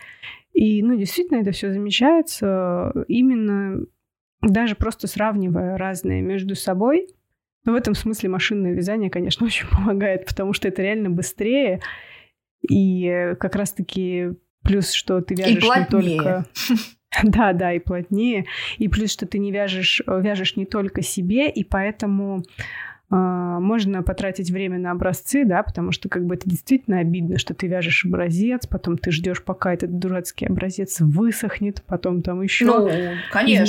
S1: И, ну, действительно, это все замечается именно даже просто сравнивая разные между собой. Но в этом смысле машинное вязание, конечно, очень помогает, потому что это реально быстрее. И как раз-таки плюс, что ты вяжешь не только... Да, да, и плотнее. И плюс, что ты не вяжешь, вяжешь не только себе, и поэтому можно потратить время на образцы, да, потому что как бы это действительно обидно, что ты вяжешь образец, потом ты ждешь, пока этот дурацкий образец высохнет, потом там еще
S2: ну, конечно,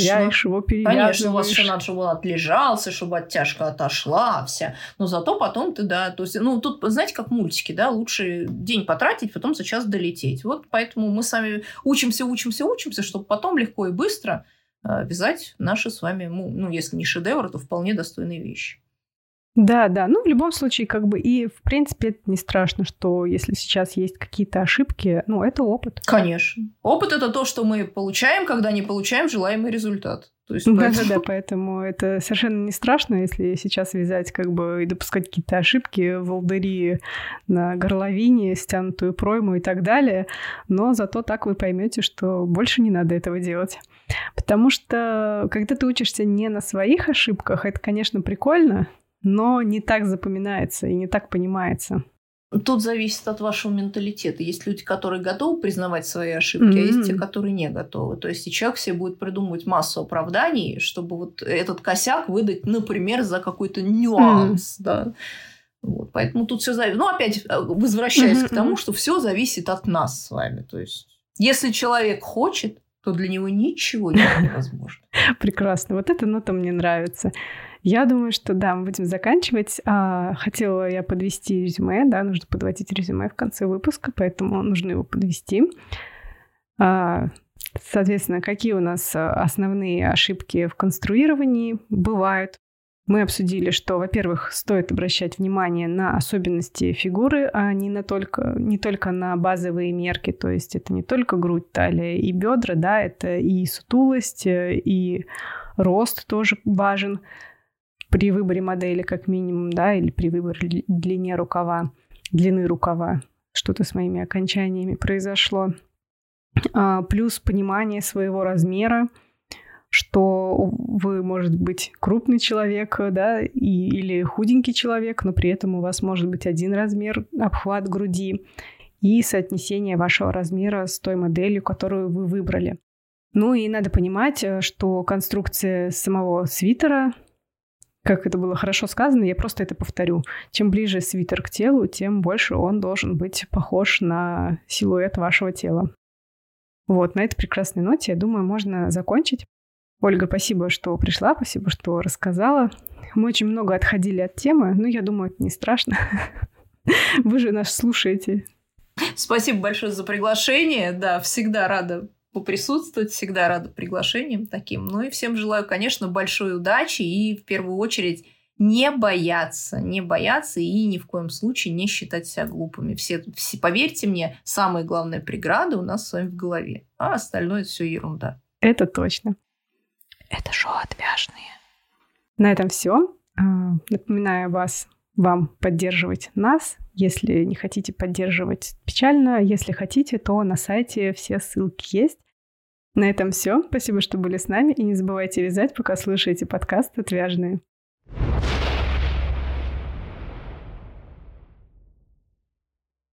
S2: его, Конечно, у вас еще надо, чтобы он отлежался, чтобы оттяжка отошла вся. Но зато потом ты, да, то есть, ну, тут, знаете, как мультики, да, лучше день потратить, потом за час долететь. Вот поэтому мы сами учимся, учимся, учимся, чтобы потом легко и быстро э, вязать наши с вами, ну, ну если не шедевры, то вполне достойные вещи.
S1: Да, да. Ну, в любом случае, как бы, и, в принципе, это не страшно, что если сейчас есть какие-то ошибки, ну, это опыт.
S2: Конечно. Опыт – это то, что мы получаем, когда не получаем желаемый результат.
S1: То есть, да, да, да, поэтому это совершенно не страшно, если сейчас вязать как бы и допускать какие-то ошибки, волдыри на горловине, стянутую пройму и так далее, но зато так вы поймете, что больше не надо этого делать. Потому что когда ты учишься не на своих ошибках, это, конечно, прикольно, но не так запоминается и не так понимается.
S2: Тут зависит от вашего менталитета. Есть люди, которые готовы признавать свои ошибки, mm-hmm. а есть те, которые не готовы. То есть и человек себе будет придумывать массу оправданий, чтобы вот этот косяк выдать, например, за какой-то нюанс. Mm-hmm. Да. Вот, поэтому тут все зависит. Ну, опять э, возвращаясь mm-hmm. к тому, что все зависит от нас с вами. То есть, если человек хочет, то для него ничего невозможно.
S1: Прекрасно. Вот эта нота мне нравится. Я думаю, что да, мы будем заканчивать. А, хотела я подвести резюме, да, нужно подводить резюме в конце выпуска, поэтому нужно его подвести. А, соответственно, какие у нас основные ошибки в конструировании бывают? Мы обсудили, что, во-первых, стоит обращать внимание на особенности фигуры, а не, на только, не только на базовые мерки. То есть это не только грудь, талия и бедра, да, это и сутулость, и рост тоже важен при выборе модели как минимум, да, или при выборе длине рукава, длины рукава. Что-то с моими окончаниями произошло. А, плюс понимание своего размера, что вы, может быть, крупный человек, да, и, или худенький человек, но при этом у вас может быть один размер, обхват груди и соотнесение вашего размера с той моделью, которую вы выбрали. Ну и надо понимать, э, что конструкция самого свитера как это было хорошо сказано, я просто это повторю. Чем ближе свитер к телу, тем больше он должен быть похож на силуэт вашего тела. Вот, на этой прекрасной ноте, я думаю, можно закончить. Ольга, спасибо, что пришла, спасибо, что рассказала. Мы очень много отходили от темы, но я думаю, это не страшно. Вы же нас слушаете.
S2: Спасибо большое за приглашение. Да, всегда рада поприсутствовать. Всегда рада приглашениям таким. Ну и всем желаю, конечно, большой удачи и в первую очередь не бояться, не бояться и ни в коем случае не считать себя глупыми. Все, все, поверьте мне, самая главная преграда у нас с вами в голове, а остальное это все ерунда.
S1: Это точно.
S2: Это шоу отвяжные.
S1: На этом все. А, напоминаю вас, вам поддерживать нас. Если не хотите поддерживать, печально. Если хотите, то на сайте все ссылки есть. На этом все. Спасибо, что были с нами. И не забывайте вязать, пока слушаете подкаст «Отвяжные».